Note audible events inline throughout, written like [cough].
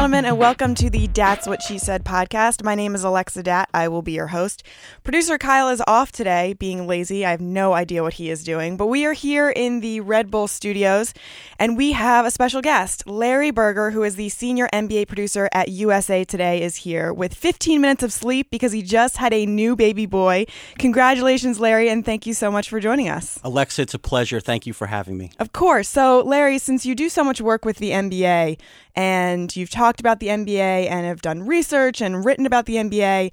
gentlemen, and welcome to the That's What She Said podcast. My name is Alexa Dat. I will be your host. Producer Kyle is off today, being lazy. I have no idea what he is doing, but we are here in the Red Bull studios, and we have a special guest. Larry Berger, who is the senior NBA producer at USA Today, is here with 15 minutes of sleep because he just had a new baby boy. Congratulations, Larry, and thank you so much for joining us. Alexa, it's a pleasure. Thank you for having me. Of course. So, Larry, since you do so much work with the NBA and you've talked about the NBA and have done research and written about the NBA,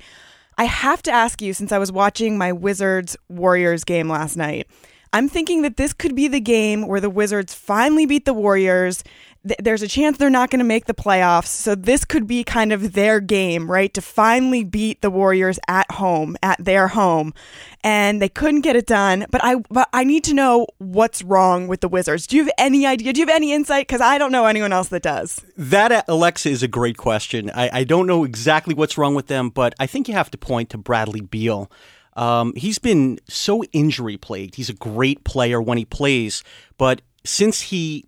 I have to ask you since I was watching my Wizards Warriors game last night. I'm thinking that this could be the game where the Wizards finally beat the Warriors. Th- there's a chance they're not going to make the playoffs. So this could be kind of their game, right? To finally beat the Warriors at home, at their home. And they couldn't get it done. But I but I need to know what's wrong with the Wizards. Do you have any idea? Do you have any insight? Because I don't know anyone else that does. That, uh, Alexa, is a great question. I, I don't know exactly what's wrong with them, but I think you have to point to Bradley Beal. Um, he's been so injury plagued. He's a great player when he plays, but since he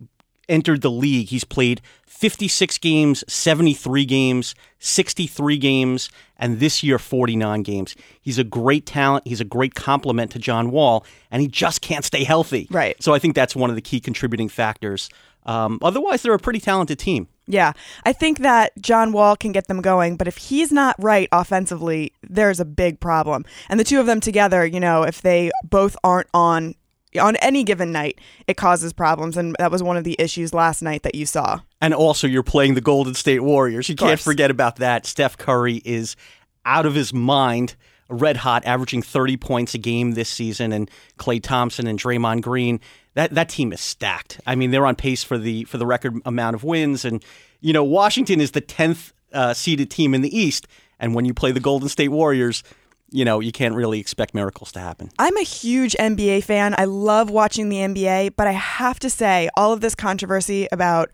entered the league, he's played 56 games, 73 games, 63 games, and this year 49 games. He's a great talent. He's a great complement to John Wall, and he just can't stay healthy. Right. So I think that's one of the key contributing factors. Um, otherwise, they're a pretty talented team. Yeah, I think that John Wall can get them going, but if he's not right offensively, there's a big problem. And the two of them together, you know, if they both aren't on on any given night, it causes problems, and that was one of the issues last night that you saw. And also, you're playing the Golden State Warriors. You can't forget about that. Steph Curry is out of his mind, red hot, averaging 30 points a game this season, and Klay Thompson and Draymond Green. That that team is stacked. I mean, they're on pace for the for the record amount of wins, and you know, Washington is the 10th uh, seeded team in the East, and when you play the Golden State Warriors. You know, you can't really expect miracles to happen. I'm a huge NBA fan. I love watching the NBA, but I have to say, all of this controversy about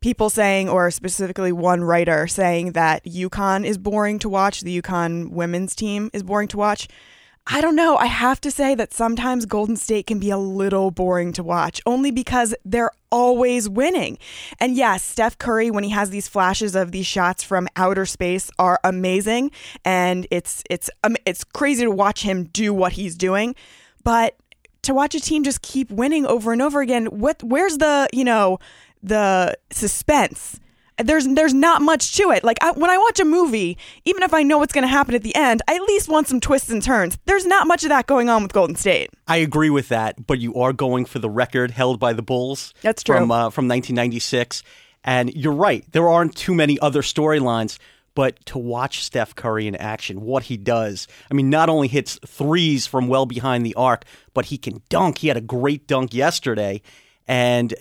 people saying, or specifically one writer saying that UConn is boring to watch, the UConn women's team is boring to watch. I don't know. I have to say that sometimes Golden State can be a little boring to watch, only because they're always winning. And yes, Steph Curry, when he has these flashes of these shots from outer space, are amazing, and it's it's um, it's crazy to watch him do what he's doing. But to watch a team just keep winning over and over again, what where's the you know the suspense? There's there's not much to it. Like I, when I watch a movie, even if I know what's going to happen at the end, I at least want some twists and turns. There's not much of that going on with Golden State. I agree with that, but you are going for the record held by the Bulls. That's true. From uh, from 1996, and you're right. There aren't too many other storylines. But to watch Steph Curry in action, what he does, I mean, not only hits threes from well behind the arc, but he can dunk. He had a great dunk yesterday. And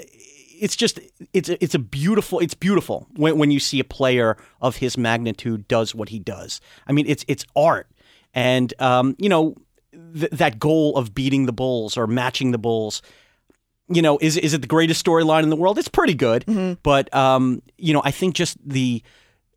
it's just it's a, it's a beautiful it's beautiful when when you see a player of his magnitude does what he does. I mean, it's it's art, and um, you know th- that goal of beating the Bulls or matching the Bulls. You know, is is it the greatest storyline in the world? It's pretty good, but um, you know, I think just the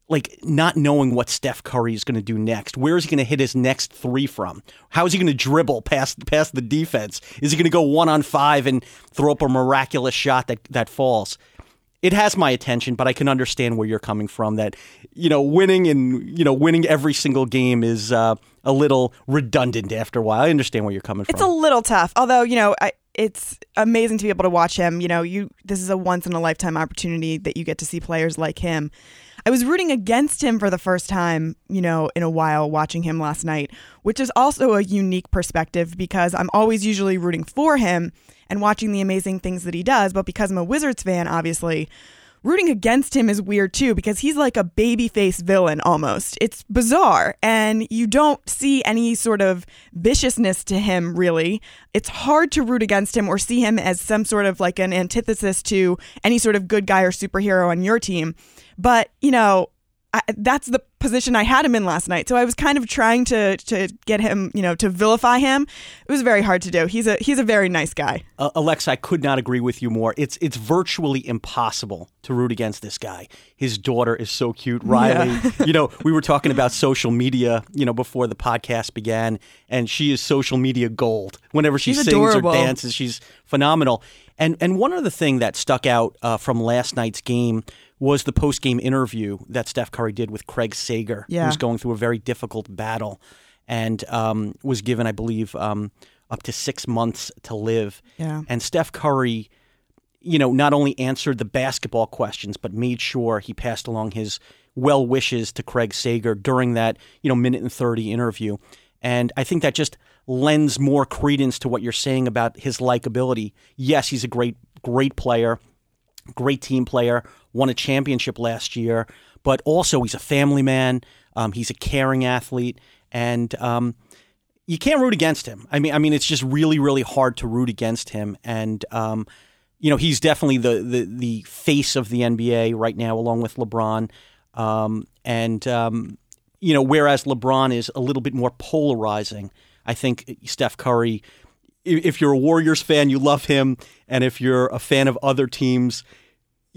like not knowing what Steph Curry is going to do next. Where is he going to hit his next three from? How is he going to dribble past past the defense? Is he going to go one on five and throw up a miraculous shot that that falls? It has my attention, but I can understand where you're coming from. That you know, winning and you know, winning every single game is uh, a little redundant after a while. I understand where you're coming from. It's a little tough, although you know. I, it's amazing to be able to watch him. You know, you this is a once in a lifetime opportunity that you get to see players like him. I was rooting against him for the first time, you know, in a while watching him last night, which is also a unique perspective because I'm always usually rooting for him and watching the amazing things that he does, but because I'm a Wizards fan, obviously, rooting against him is weird too because he's like a babyface villain almost. It's bizarre and you don't see any sort of viciousness to him really. It's hard to root against him or see him as some sort of like an antithesis to any sort of good guy or superhero on your team. But, you know, I, that's the position I had him in last night. So I was kind of trying to to get him, you know, to vilify him. It was very hard to do. He's a he's a very nice guy. Uh, Alexa, I could not agree with you more. It's it's virtually impossible to root against this guy. His daughter is so cute, Riley. you know, we were talking about social media, you know, before the podcast began, and she is social media gold. Whenever she She's sings adorable. or dances, she's phenomenal. And and one other thing that stuck out uh, from last night's game was the post game interview that Steph Curry did with Craig Sager, Yeah. who's going through a very difficult battle, and um, was given, I believe, um, up to six months to live. Yeah. And Steph Curry, you know, not only answered the basketball questions, but made sure he passed along his well wishes to Craig Sager during that, you know, minute and 30 interview. And I think that just lends more credence to what you're saying about his likability. Yes, he's a great, great player, great team player, won a championship last year, but also he's a family man. Um, he's a caring athlete, and um, you can't root against him. I mean, I mean, it's just really, really hard to root against him. And um, you know, he's definitely the, the the face of the NBA right now, along with LeBron. Um, and um, you know, whereas LeBron is a little bit more polarizing, I think Steph Curry. If you're a Warriors fan, you love him, and if you're a fan of other teams,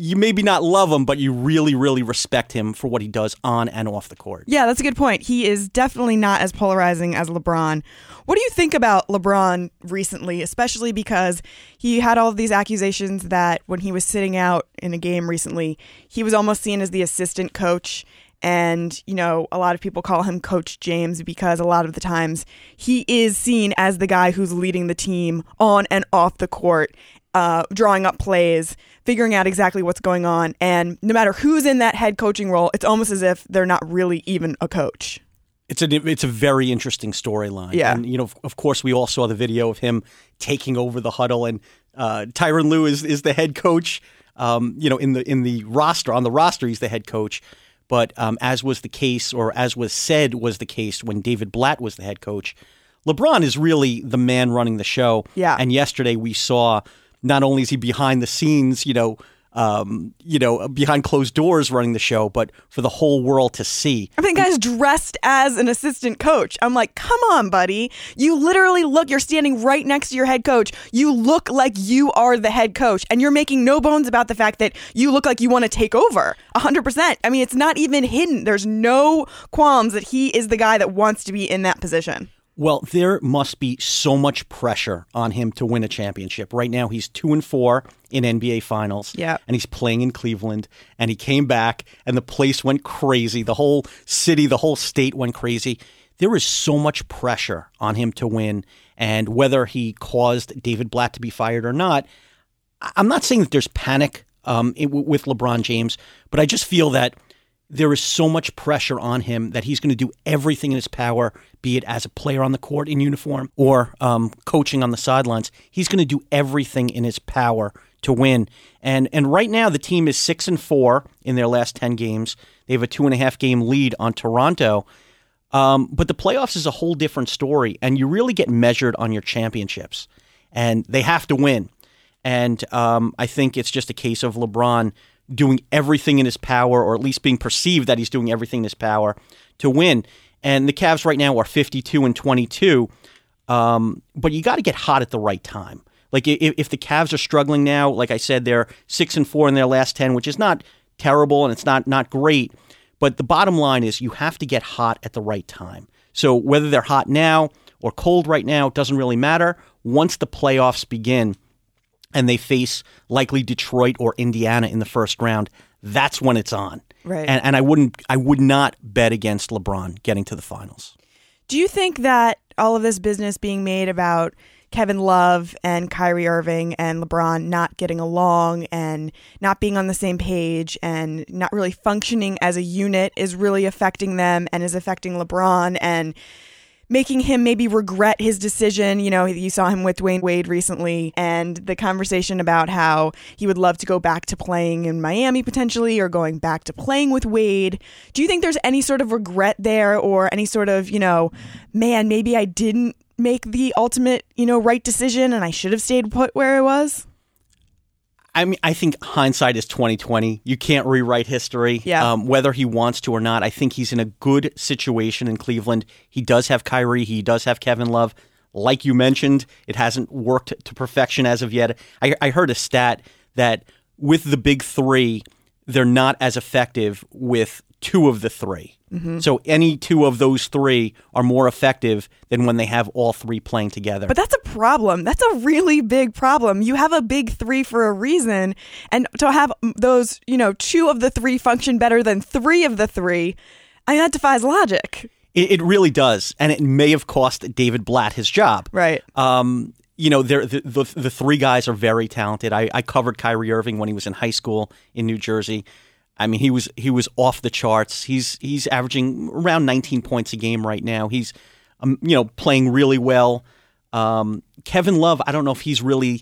you maybe not love him, but you really, really respect him for what he does on and off the court. Yeah, that's a good point. He is definitely not as polarizing as LeBron. What do you think about LeBron recently, especially because he had all of these accusations that when he was sitting out in a game recently, he was almost seen as the assistant coach. And, you know, a lot of people call him Coach James because a lot of the times he is seen as the guy who's leading the team on and off the court, uh, drawing up plays, figuring out exactly what's going on. And no matter who's in that head coaching role, it's almost as if they're not really even a coach. It's a it's a very interesting storyline. Yeah. and you know, of, course, we all saw the video of him taking over the huddle, and uh, Tyronn Lue is is the head coach. Um, you know, in the in the roster on the roster, he's the head coach. But um, as was the case, or as was said, was the case when David Blatt was the head coach. LeBron is really the man running the show. Yeah. And yesterday we saw not only is he behind the scenes, you know, um, you know, behind closed doors running the show, but for the whole world to see. I think guy's dressed as an assistant coach. I'm like, come on, buddy. You literally look, you're standing right next to your head coach. You look like you are the head coach, and you're making no bones about the fact that you look like you want to take over 100%. I mean, it's not even hidden. There's no qualms that he is the guy that wants to be in that position. Well, there must be so much pressure on him to win a championship. Right now, he's two and four in NBA Finals. Yeah. and he's playing in Cleveland. And he came back, and the place went crazy. The whole city, the whole state went crazy. There is so much pressure on him to win, and whether he caused David Blatt to be fired or not, I'm not saying that there's panic um, with LeBron James, but I just feel that there is so much pressure on him that he's going to do everything in his power, be it as a player on the court in uniform or um, coaching on the sidelines. He's going to do everything in his power to win. And and right now the team is six and four in their last ten games. They have a two and a half game lead on Toronto. Um, but the playoffs is a whole different story, and you really get measured on your championships, and they have to win. And um, I think it's just a case of LeBron doing everything in his power, or at least being perceived that he's doing everything in his power to win. And the Cavs right now are 52 and 22. Um, but you got to get hot at the right time. Like if, if the Cavs are struggling now, like I said, they're six and four in their last 10, which is not terrible and it's not not great. But the bottom line is you have to get hot at the right time. So whether they're hot now or cold right now, it doesn't really matter. Once the playoffs begin, and they face likely Detroit or Indiana in the first round, that's when it's on. Right. And, and I wouldn't, I would not bet against LeBron getting to the finals. Do you think that all of this business being made about Kevin Love and Kyrie Irving and LeBron not getting along and not being on the same page and not really functioning as a unit is really affecting them and is affecting LeBron and making him maybe regret his decision. You know, you saw him with Dwyane Wade recently, and the conversation about how he would love to go back to playing in Miami potentially or going back to playing with Wade. Do you think there's any sort of regret there or any sort of, you know, man, maybe I didn't make the ultimate, you know, right decision and I should have stayed put where I was? I mean, I think hindsight is twenty twenty. You can't rewrite history, Yeah. um, whether he wants to or not. I think he's in a good situation in Cleveland. He does have Kyrie. He does have Kevin Love. Like you mentioned, it hasn't worked to perfection as of yet. I, I heard a stat that with the big three, they're not as effective with two of the 3 So any two of those three are more effective than when they have all three playing together. But that's a problem. That's a really big problem. You have a big three for a reason. And to have those, you know, two of the three function better than three of the three, I mean, that defies logic. It, it really does, and it may have cost David Blatt his job. Right. Um, you know, the, the the three guys are very talented. I, I covered Kyrie Irving when he was in high school in New Jersey. I mean, he was he was off the charts. He's he's averaging around 19 points a game right now. He's um, you know playing really well. Um, Kevin Love, I don't know if he's really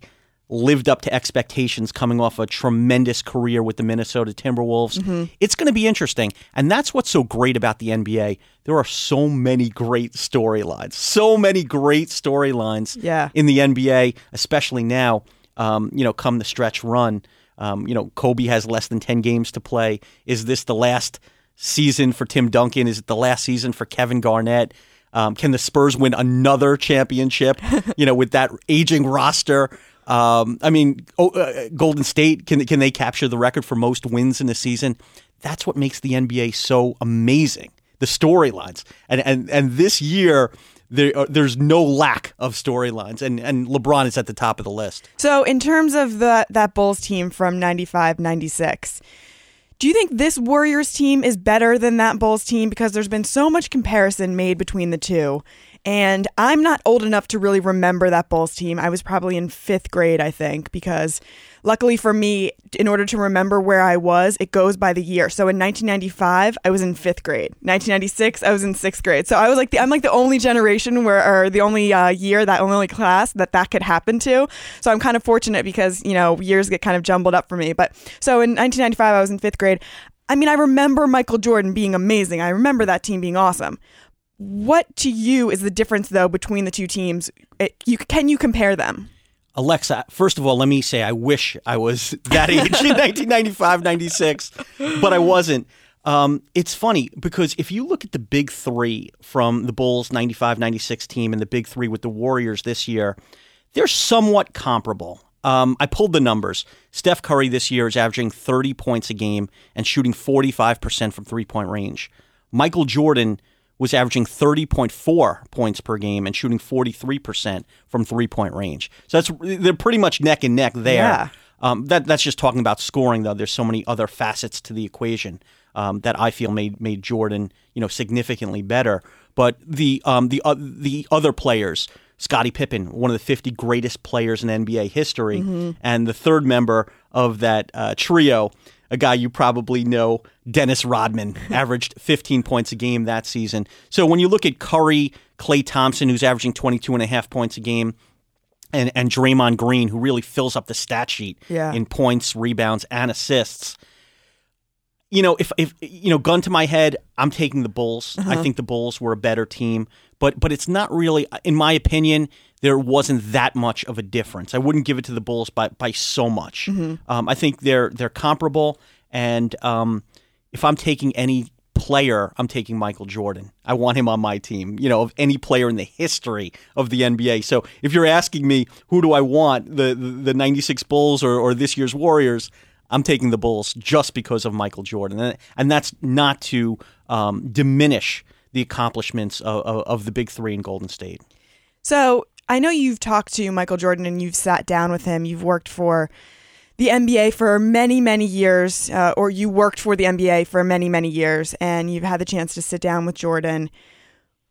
lived up to expectations coming off a tremendous career with the Minnesota Timberwolves. It's going to be interesting. And that's what's so great about the NBA. There are so many great storylines, so many great storylines Yeah. in the NBA, especially now, um, you know, come the stretch run. Um, you know, Kobe has less than 10 games to play. Is this the last season for Tim Duncan? Is it the last season for Kevin Garnett? Um, can the Spurs win another championship? you know, with that aging roster. Um, I mean, oh, uh, Golden State can can they capture the record for most wins in a season? That's what makes the NBA so amazing. The storylines, and and and this year there are, there's no lack of storylines, and and LeBron is at the top of the list. So, in terms of the that Bulls team from 95 96, do you think this Warriors team is better than that Bulls team? Because there's been so much comparison made between the two. And I'm not old enough to really remember that Bulls team. I was probably in fifth grade, I think, because luckily for me, in order to remember where I was, it goes by the year. So in 1995, I was in fifth grade. 1996, I was in sixth grade. So I was like the I'm like the only generation where, or the only uh, year that only class that that could happen to. So I'm kind of fortunate because you know years get kind of jumbled up for me. But so in 1995, I was in fifth grade. I mean, I remember Michael Jordan being amazing. I remember that team being awesome. What to you is the difference though between the two teams? It, you can you compare them? Alexa, first of all, let me say I wish I was [laughs] that age in [laughs] 1995, 96, but I wasn't. Um, it's funny because if you look at the big three from the Bulls 95 96 team and the big three with the Warriors this year, they're somewhat comparable. Um, I pulled the numbers. Steph Curry this year is averaging 30 points a game and shooting 45% from three point range. Michael Jordan was averaging 30.4 points per game and shooting 43% from three point range. So that's they're pretty much neck and neck there. Yeah. Um, that that's just talking about scoring though. There's so many other facets to the equation um, that I feel made made Jordan you know significantly better. But the um, the uh, the other players, Scottie Pippen, one of the 50 greatest players in NBA history, and the third member of that uh, trio, a guy you probably know, Dennis Rodman, [laughs] averaged 15 points a game that season. So when you look at Curry, Klay Thompson, who's averaging 22 and a half points a game, and, and Draymond Green, who really fills up the stat sheet Yeah. in points, rebounds, and assists. You know, if if you know, gun to my head, I'm taking the Bulls. I uh-huh. think the Bulls were a better team, but but it's not really, in my opinion, there wasn't that much of a difference. I wouldn't give it to the Bulls by by so much. Um, I think they're they're comparable, and um, if I'm taking any player, I'm taking Michael Jordan. I want him on my team, you know, of any player in the history of the NBA. So if you're asking me who do I want, the the, the 96 Bulls or, or this year's Warriors, I'm taking the Bulls just because of Michael Jordan. And, and that's not to um, diminish the accomplishments of, of, of the big three in Golden State. So I know you've talked to Michael Jordan and you've sat down with him. You've worked for the NBA for many, many years, uh, or you worked for the NBA for many, many years, and you've had the chance to sit down with Jordan.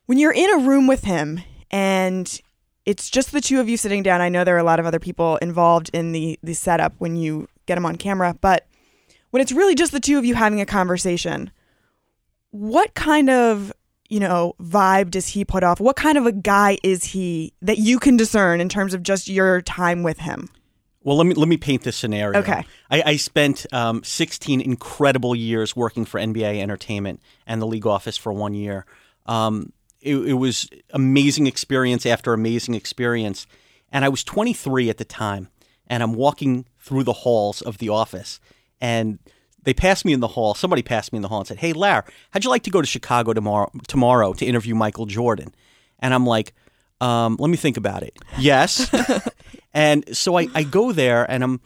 When you're in a room with him and it's just the two of you sitting down, I know there are a lot of other people involved in the, the setup when you get him on camera, but when it's really just the two of you having a conversation, what kind of you know vibe does he put off what kind of a guy is he that you can discern in terms of just your time with him Well, let me let me paint this scenario. Okay. I, I spent um, 16 incredible years working for NBA Entertainment and the league office for one year. Um, it, it was amazing experience after amazing experience, and I was 23 at the time, and I'm walking through the halls of the office, and they passed me in the hall. Somebody passed me in the hall and said, "Hey, Lar, how'd you like to go to Chicago tomorrow tomorrow to interview Michael Jordan?" And I'm like, um, "Let me think about it." Yes. [laughs] And so I, I go there and I'm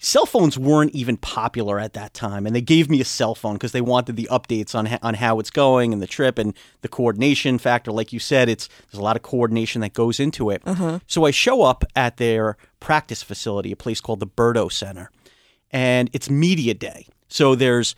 cell phones weren't even popular at that time and they gave me a cell phone because they wanted the updates on on how it's going and the trip and the coordination factor like you said it's there's a lot of coordination that goes into it so i show up at their practice facility a place called the Berto Center and it's media day so there's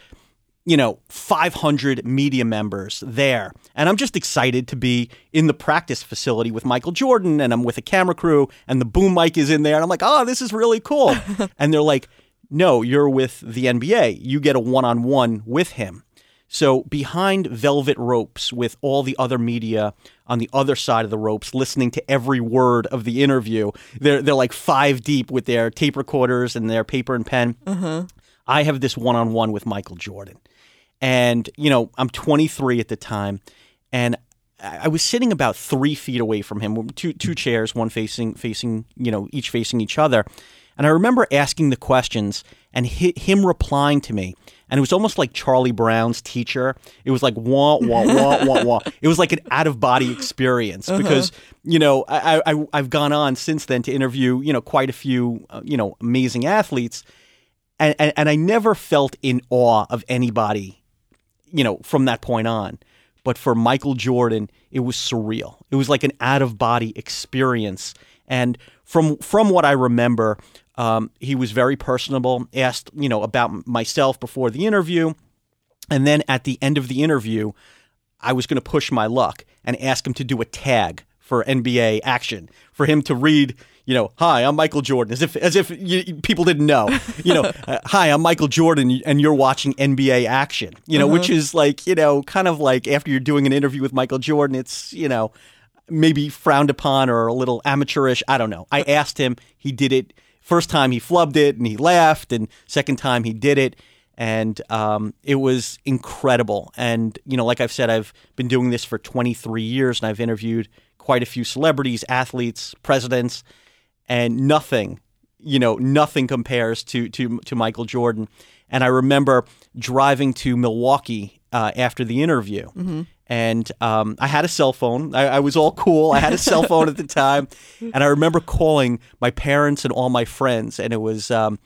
you know 500 media members there. And i'm just excited to be in the practice facility with michael jordan and i'm with a camera crew and the boom mic is in there and i'm like oh this is really cool. [laughs] And they're like no you're with the nba you get a one-on-one with him. So behind velvet ropes with all the other media on the other side of the ropes listening to every word of the interview they're, they're like five deep with their tape recorders and their paper and pen mm-hmm. I have this one on one with Michael Jordan. And, you know, I'm 23 at the time. And I was sitting about three feet away from him, two, two chairs, one facing, facing, you know, each facing each other. And I remember asking the questions and hi- him replying to me. And it was almost like Charlie Brown's teacher. It was like wah, wah, wah, wah, wah. It was like an out of body experience because, you know, I, I, I've gone on since then to interview, you know, quite a few, uh, you know, amazing athletes and, and and I never felt in awe of anybody, you know, from that point on. But for Michael Jordan, it was surreal. It was like an out of body experience. And from from what I remember, um, he was very personable. Asked you know about myself before the interview, and then at the end of the interview, I was going to push my luck and ask him to do a tag for NBA action for him to read. You know, hi, I'm Michael Jordan, as if as if you, people didn't know. You know, [laughs] uh, hi, I'm Michael Jordan, and you're watching NBA action. You know, which is like you know, kind of like after you're doing an interview with Michael Jordan, it's you know, maybe frowned upon or a little amateurish. I don't know. I asked him, he did it. First time he flubbed it and he laughed, and second time he did it and um, it was incredible. And you know, like I've said, I've been doing this for 23 years, and I've interviewed quite a few celebrities, athletes, presidents, and nothing, you know, nothing compares to to to Michael Jordan. And I remember driving to Milwaukee uh, after the interview. And um, I had a cell phone. I, I was all cool. I had a cell phone at the time, and I remember calling my parents and all my friends, and it was um,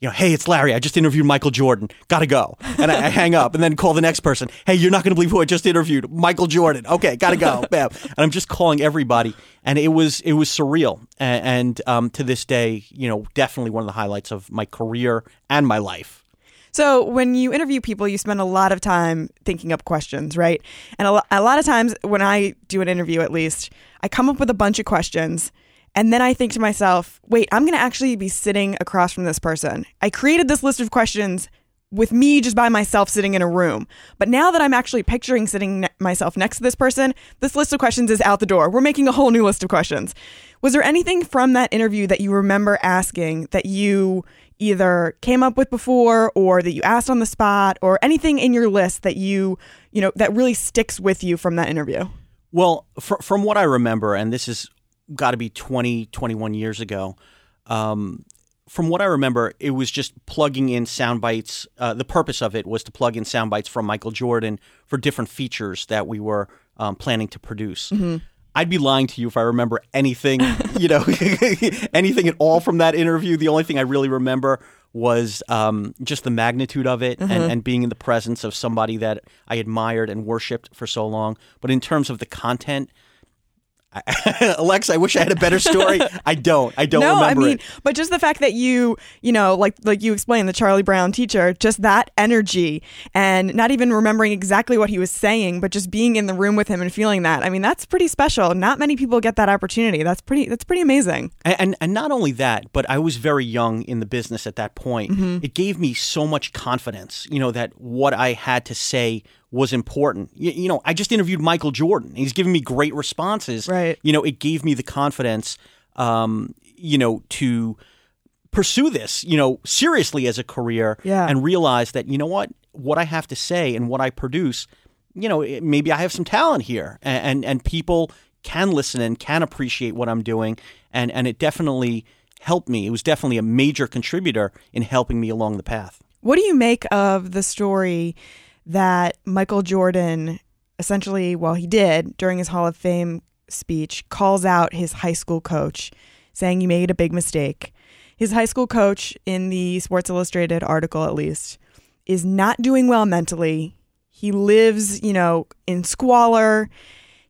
you know, hey, it's Larry. I just interviewed Michael Jordan. Gotta go. And I, I hang up and then call the next person. Hey, you're not going to believe who I just interviewed. Michael Jordan. Okay, gotta go. [laughs] Bam. And I'm just calling everybody. And it was it was surreal. And, and um, to this day, you know, definitely one of the highlights of my career and my life. So when you interview people, you spend a lot of time thinking up questions, right? And a, lo- a lot of times when I do an interview, at least, I come up with a bunch of questions. And then I think to myself, wait, I'm going to actually be sitting across from this person. I created this list of questions with me just by myself sitting in a room. But now that I'm actually picturing sitting ne- myself next to this person, this list of questions is out the door. We're making a whole new list of questions. Was there anything from that interview that you remember asking that you either came up with before or that you asked on the spot or anything in your list that you, you know, that really sticks with you from that interview? Well, fr- from what I remember, and this has got to be 20, 21 years ago, um, from what I remember, it was just plugging in sound bites. Uh, the purpose of it was to plug in sound bites from Michael Jordan for different features that we were um, planning to produce. I'd be lying to you if I remember anything, [laughs] you know, [laughs] anything at all from that interview. The only thing I really remember was um, just the magnitude of it and, and being in the presence of somebody that I admired and worshipped for so long. But in terms of the content, [laughs] Alexa, I wish I had a better story. [laughs] I don't. I don't no, I remember mean, it. but just the fact that you, you know, like like you explained, the Charlie Brown teacher, just that energy, and not even remembering exactly what he was saying, but just being in the room with him and feeling that. I mean, that's pretty special. Not many people get that opportunity. That's pretty. That's pretty amazing. And, and and not only that, but I was very young in the business at that point. Mm-hmm. It gave me so much confidence, you know, that what I had to say was important. You, you know, I just interviewed Michael Jordan. He's giving me great responses. Right. You know, it gave me the confidence, um, you know, to pursue this, you know, seriously as a career Yeah. and realize that, you know what, what I have to say and what I produce, you know, it- maybe I have some talent here and, and, and people can listen and can appreciate what I'm doing. And, and it definitely helped me. It was definitely a major contributor in helping me along the path. What do you make of the story that Michael Jordan, essentially, well, he did during his Hall of Fame speech, calls out his high school coach, saying, You made a big mistake. his high school coach, in the Sports Illustrated article at least, is not doing well mentally. He lives, you know, in squalor.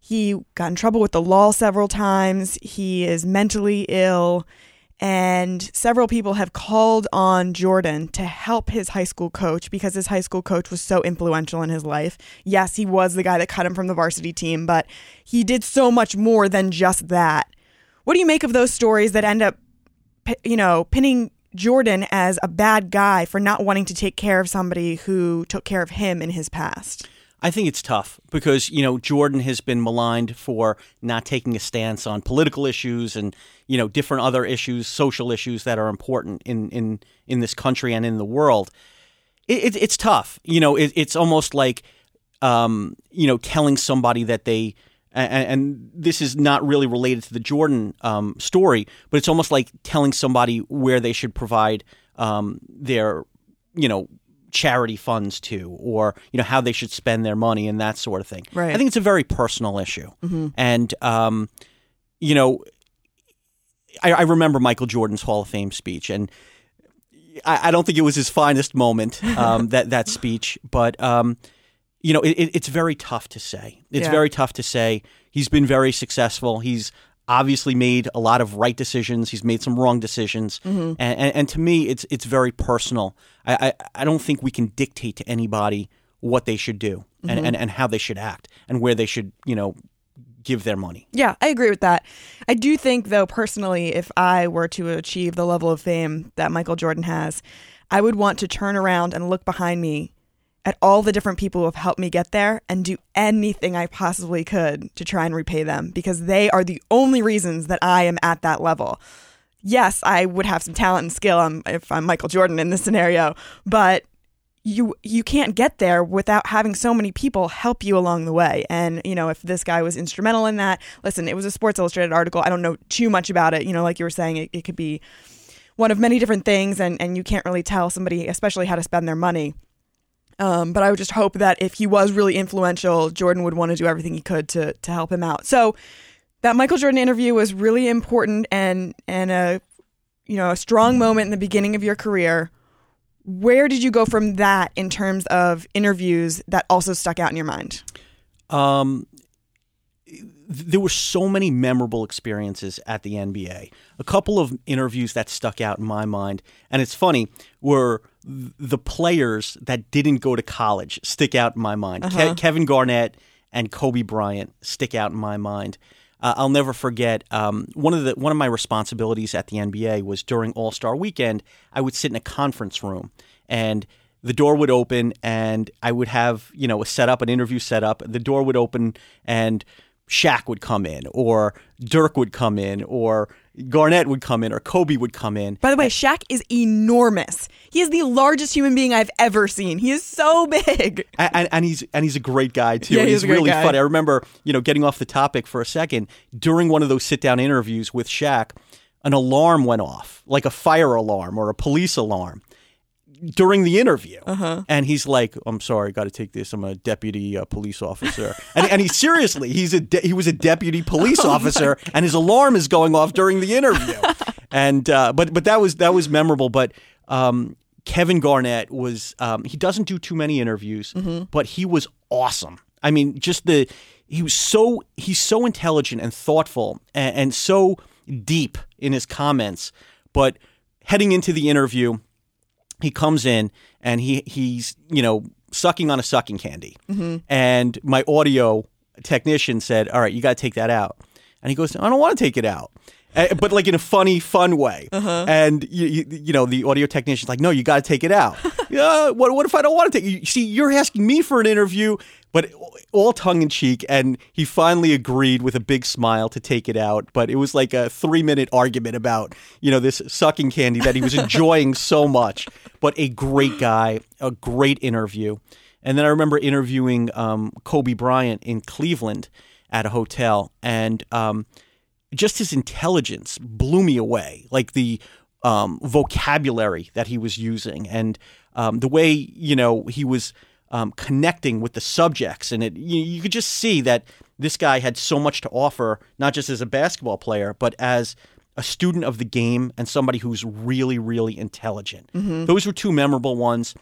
He got in trouble with the law several times. He is mentally ill. And several people have called on Jordan to help his high school coach because his high school coach was so influential in his life. Yes, he was the guy that cut him from the varsity team, but he did so much more than just that. What do you make of those stories that end up, you know, pinning Jordan as a bad guy for not wanting to take care of somebody who took care of him in his past? I think it's tough because, you know, Jordan has been maligned for not taking a stance on political issues and, you know, different other issues, social issues that are important in, in, in this country and in the world. It, it, it's tough. You know, it, it's almost like, um, you know, telling somebody that they, and, and, this is not really related to the Jordan um, story, but it's almost like telling somebody where they should provide um, their, you know, charity funds to or you know how they should spend their money and that sort of thing right. i think it's a very personal issue mm-hmm. and um, you know I, I, remember michael jordan's hall of fame speech and i, I don't think it was his finest moment um, [laughs] that that speech but um, you know it, it's very tough to say it's yeah. very tough to say he's been very successful he's obviously made a lot of right decisions. He's made some wrong decisions, mm-hmm. and, and, and, to me, it's it's very personal. I, I, I don't think we can dictate to anybody what they should do and, mm-hmm. and, and how they should act and where they should you know give their money. Yeah, I agree with that. I do think though personally, if I were to achieve the level of fame that Michael Jordan has, I would want to turn around and look behind me at all the different people who have helped me get there and do anything I possibly could to try and repay them because they are the only reasons that I am at that level. Yes, I would have some talent and skill um, if I'm Michael Jordan in this scenario, but you you can't get there without having so many people help you along the way. And you know, if this guy was instrumental in that, listen, it was a Sports Illustrated article. I don't know too much about it. You know, like you were saying, it, it could be one of many different things, and and you can't really tell somebody, especially how to spend their money. Um, but I would just hope that if he was really influential, Jordan would want to do everything he could to to help him out. So that Michael Jordan interview was really important and and a you know a strong moment in the beginning of your career. Where did you go from that in terms of interviews that also stuck out in your mind? Um, there were so many memorable experiences at the NBA. A couple of interviews that stuck out in my mind, and it's funny, were the players that didn't go to college stick out in my mind. Uh-huh. Ke- Kevin Garnett and Kobe Bryant stick out in my mind. Uh, I'll never forget um, one of the one of my responsibilities at the NBA was during All Star Weekend. I would sit in a conference room and the door would open and I would have you know a setup, an interview set up. The door would open and Shaq would come in, or Dirk would come in, or Garnett would come in, or Kobe would come in. By the way, Shaq is enormous. He is the largest human being I've ever seen. He is so big, and, and, and he's and he's a great guy too. Yeah, he's, he's really guy. funny. I remember, you know, getting off the topic for a second during one of those sit down interviews with Shaq. An alarm went off, like a fire alarm or a police alarm, during the interview, uh-huh. and he's like, "I'm sorry, got to take this. I'm a deputy uh, police officer." and, and he seriously, he's a de- he was a deputy police [laughs] oh officer, and his alarm is going off during the interview. [laughs] and uh, but but that was that was memorable. But um, Kevin Garnett was um, he doesn't do too many interviews, mm-hmm. but he was awesome. I mean, just the he was so he's so intelligent and thoughtful and, and so deep in his comments, but heading into the interview he comes in and he he's you know sucking on a sucking candy, mm-hmm. and my audio technician said, "All right, you got to take that out," and he goes, "I don't want to take it out." Uh, but like in a funny, fun way. Uh-huh. And you, you, you, know, the audio technician's like, "No, you got to take it out." [laughs] yeah, what, what if I don't want to take? You see, you're asking me for an interview, but all tongue in cheek. And he finally agreed with a big smile to take it out. But it was like a three minute argument about, you know, this sucking candy that he was [laughs] enjoying so much. But a great guy, a great interview. And then I remember interviewing um, Kobe Bryant in Cleveland at a hotel. And um, just his intelligence blew me away. Like the um, vocabulary that he was using and um, the way, you know, he was um, connecting with the subjects, and it you, you, could just see that this guy had so much to offer, not just as a basketball player, but as a student of the game and somebody who's really, really intelligent. Those were two memorable ones.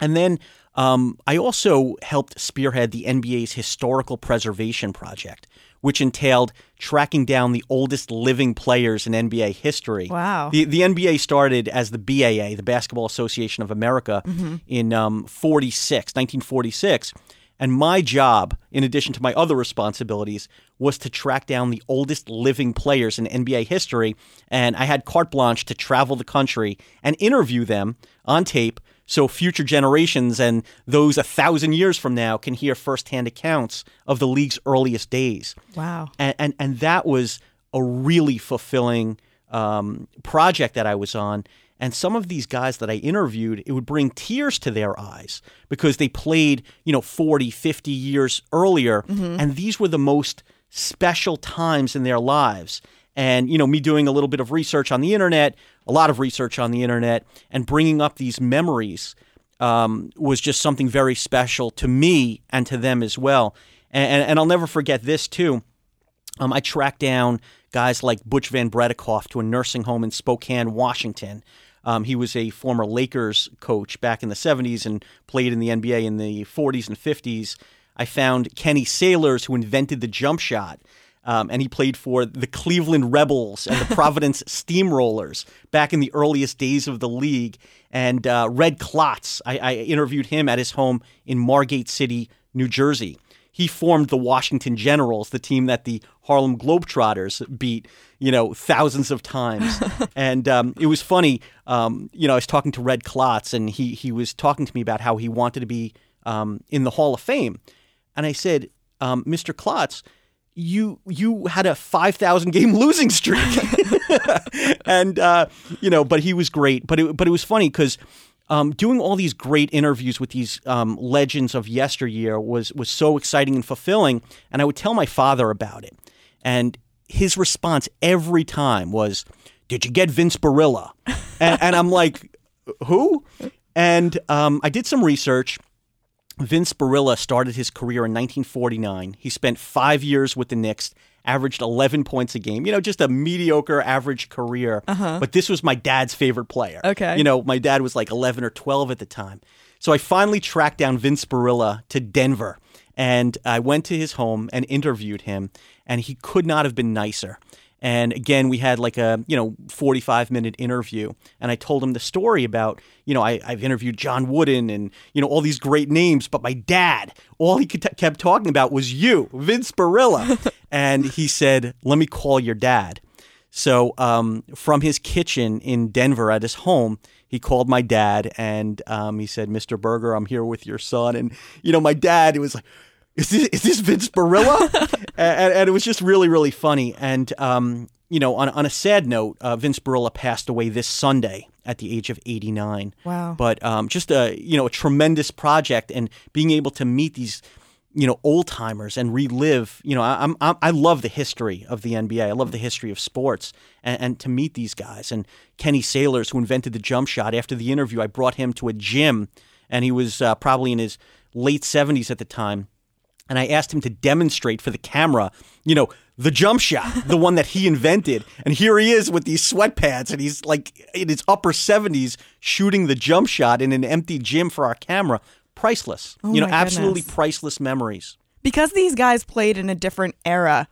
And then um, I also helped spearhead the NBA's historical preservation project, which entailed tracking down the oldest living players in NBA history. Wow. The, the NBA started as the BAA, the Basketball Association of America, in um, 46, 1946. And my job, in addition to my other responsibilities, was to track down the oldest living players in NBA history. And I had carte blanche to travel the country and interview them on tape so future generations and those a thousand years from now can hear firsthand accounts of the league's earliest days. Wow. And, and, and that was a really fulfilling um, project that I was on. And some of these guys that I interviewed, it would bring tears to their eyes because they played, you know, 40, 50 years earlier. And these were the most special times in their lives. And, you know, me doing a little bit of research on the internet, a lot of research on the internet, and bringing up these memories um, was just something very special to me and to them as well. And, and, and I'll never forget this, too. Um, I tracked down guys like Butch Van Breda Kolff to a nursing home in Spokane, Washington. Um, he was a former Lakers coach back in the 70s and played in the NBA in the 40s and 50s. I found Kenny Sailors, who invented the jump shot. Um, and he played for the Cleveland Rebels and the [laughs] Providence Steamrollers back in the earliest days of the league. And uh, Red Klotz, I, I interviewed him at his home in Margate City, New Jersey he formed the Washington Generals, the team that the Harlem Globetrotters beat, you know, thousands of times. [laughs] and um, it was funny. Um, you know, I was talking to Red Klotz, and he he was talking to me about how he wanted to be um, in the Hall of Fame. And I said, um, Mr. Klotz, you you had a five thousand game [laughs] losing streak, [laughs] and uh, you know, but he was great. But it but it was funny because um, doing all these great interviews with these um, legends of yesteryear was was so exciting and fulfilling. And I would tell my father about it, and his response every time was, "Did you get Vince Boryla?" and, and I'm like, "Who?" And um, I did some research. Vince Boryla started his career in 1949. He spent five years with the Knicks, averaged 11 points a game. You know, just a mediocre average career. Uh-huh. But this was my dad's favorite player. Okay. You know, my dad was like 11 or 12 at the time. So I finally tracked down Vince Boryla to Denver. And I went to his home and interviewed him, and he could not have been nicer. And again, we had like a you know 45 minute interview, and I told him the story about you know I, I've interviewed John Wooden and you know all these great names, but my dad, all he could kept talking about was you, Vince Boryla, [laughs] and he said, "Let me call your dad." So um, from his kitchen in Denver at his home, he called my dad and um, he said, "Mr. Berger, I'm here with your son." And you know, my dad, it was like, "Is this is this Vince Boryla?" [laughs] and, and it was just really really funny. And um, you know, on on a sad note, uh, Vince Boryla passed away this Sunday at the age of 89. Wow. But um, just a you know a tremendous project and being able to meet these you know old timers and relive you know I, I'm, I'm I love the history of the NBA I love the history of sports and, and to meet these guys and Kenny Sailors who invented the jump shot after the interview I brought him to a gym and he was uh, probably in his late 70s at the time and I asked him to demonstrate for the camera, you know, the jump shot, the one that he invented. And here he is with these sweatpants, and he's like in his upper 70s shooting the jump shot in an empty gym for our camera. Priceless. Oh you know, absolutely priceless memories. because these guys played in a different era.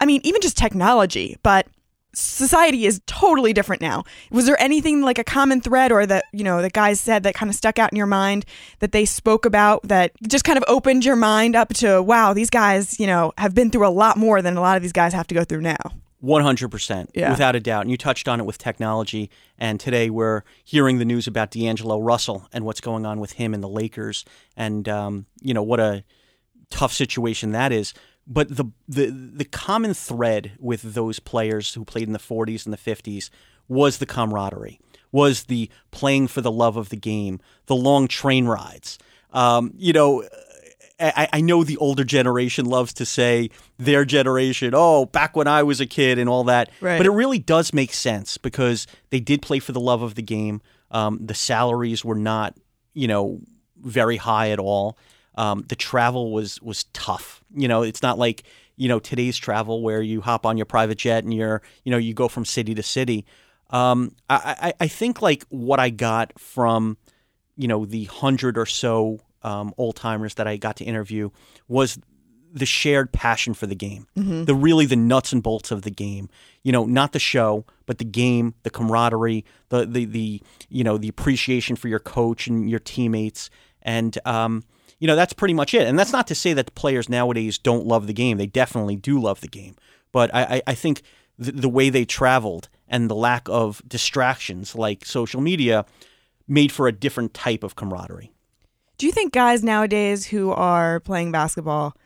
I mean, even just technology, but society is totally different now. Was there anything like a common thread or that, you know, the guys said that kind of stuck out in your mind that they spoke about that just kind of opened your mind up to, wow, these guys, you know, have been through a lot more than a lot of these guys have to go through now? 100%, Yeah. without a doubt. And you touched on it with technology. And today we're hearing the news about D'Angelo Russell and what's going on with him and the Lakers. And, um, you know, what a tough situation that is. But the, the, the common thread with those players who played in the 40s and the 50s was the camaraderie, was the playing for the love of the game, the long train rides. Um, you know, I, I know the older generation loves to say their generation, oh, back when I was a kid and all that. Right. But it really does make sense because they did play for the love of the game. Um, the salaries were not, you know, very high at all. Um, the travel was was tough. You know, it's not like you know today's travel where you hop on your private jet and you're you know you go from city to city. Um, I, I, I think like what I got from you know the hundred or so um, old timers that I got to interview was the shared passion for the game, Mm-hmm. the really the nuts and bolts of the game. You know, not the show, but the game, the camaraderie, the the the you know the appreciation for your coach and your teammates, and um, you know that's pretty much it. And that's not to say that players nowadays don't love the game; they definitely do love the game. But I, I, I think the, the way they traveled and the lack of distractions like social media made for a different type of camaraderie. Do you think guys nowadays who are playing basketball,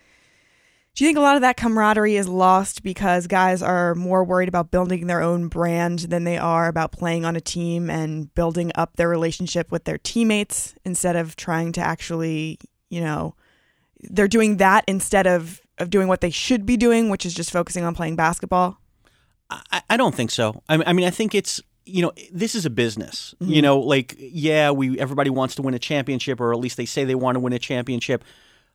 do you think a lot of that camaraderie is lost because guys are more worried about building their own brand than they are about playing on a team and building up their relationship with their teammates instead of trying to actually, you know, they're doing that instead of of doing what they should be doing, which is just focusing on playing basketball? I, I don't think so. I mean, I mean, I think it's you know this is a business. You know, like yeah, we everybody wants to win a championship, or at least they say they want to win a championship,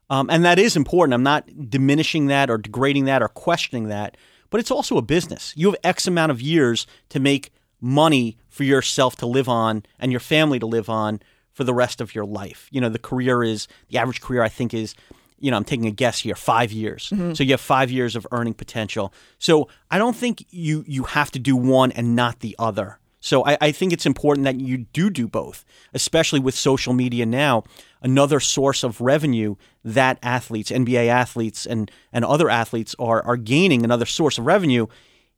um, and that is important. I'm not diminishing that or degrading that or questioning that, but it's also a business. You have X amount of years to make money for yourself to live on and your family to live on for the rest of your life. You know, the career is the average career. I think is you know, I'm taking a guess here, five years. Mm-hmm. So you have five years of earning potential. So I don't think you you have to do one and not the other. So I, I think it's important that you do do both, especially with social media now. Another source of revenue that athletes, NBA athletes, and and other athletes are are gaining. Another source of revenue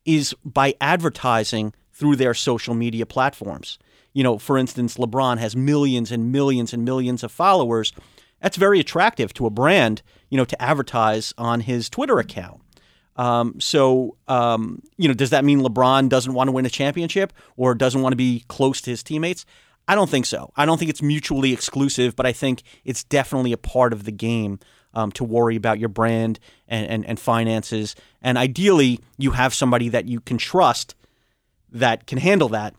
is by advertising through their social media platforms. You know, for instance, LeBron has millions and millions and millions of followers that's very attractive to a brand, you know, to advertise on his Twitter account. Um, so, um, you know, does that mean LeBron doesn't want to win a championship or doesn't want to be close to his teammates? I don't think so. I don't think it's mutually exclusive, but I think it's definitely a part of the game um, to worry about your brand and, and, and finances. And ideally, you have somebody that you can trust that can handle that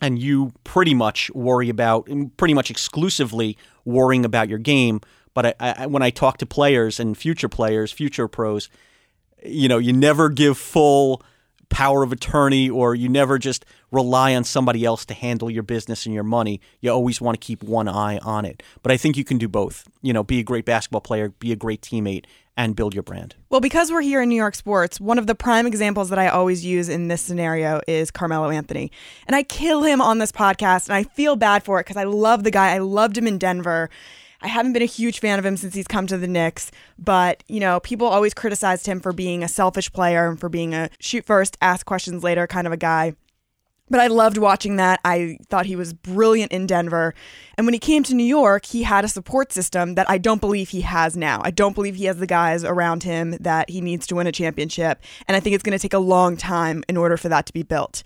and you pretty much worry about pretty much exclusively worrying about your game. But I, I, when I talk to players and future players, future pros, you know, you never give full power of attorney or you never just rely on somebody else to handle your business and your money. You always want to keep one eye on it. But I think you can do both. You know, be a great basketball player, be a great teammate, and build your brand. Well, because we're here in New York sports, one of the prime examples that I always use in this scenario is Carmelo Anthony. And I kill him on this podcast, and I feel bad for it because I love the guy. I loved him in Denver. I haven't been a huge fan of him since he's come to the Knicks, but you know, people always criticized him for being a selfish player and for being a shoot first, ask questions later kind of a guy. But I loved watching that. I thought he was brilliant in Denver. And when he came to New York, he had a support system that I don't believe he has now. I don't believe he has the guys around him that he needs to win a championship. And I think it's going to take a long time in order for that to be built.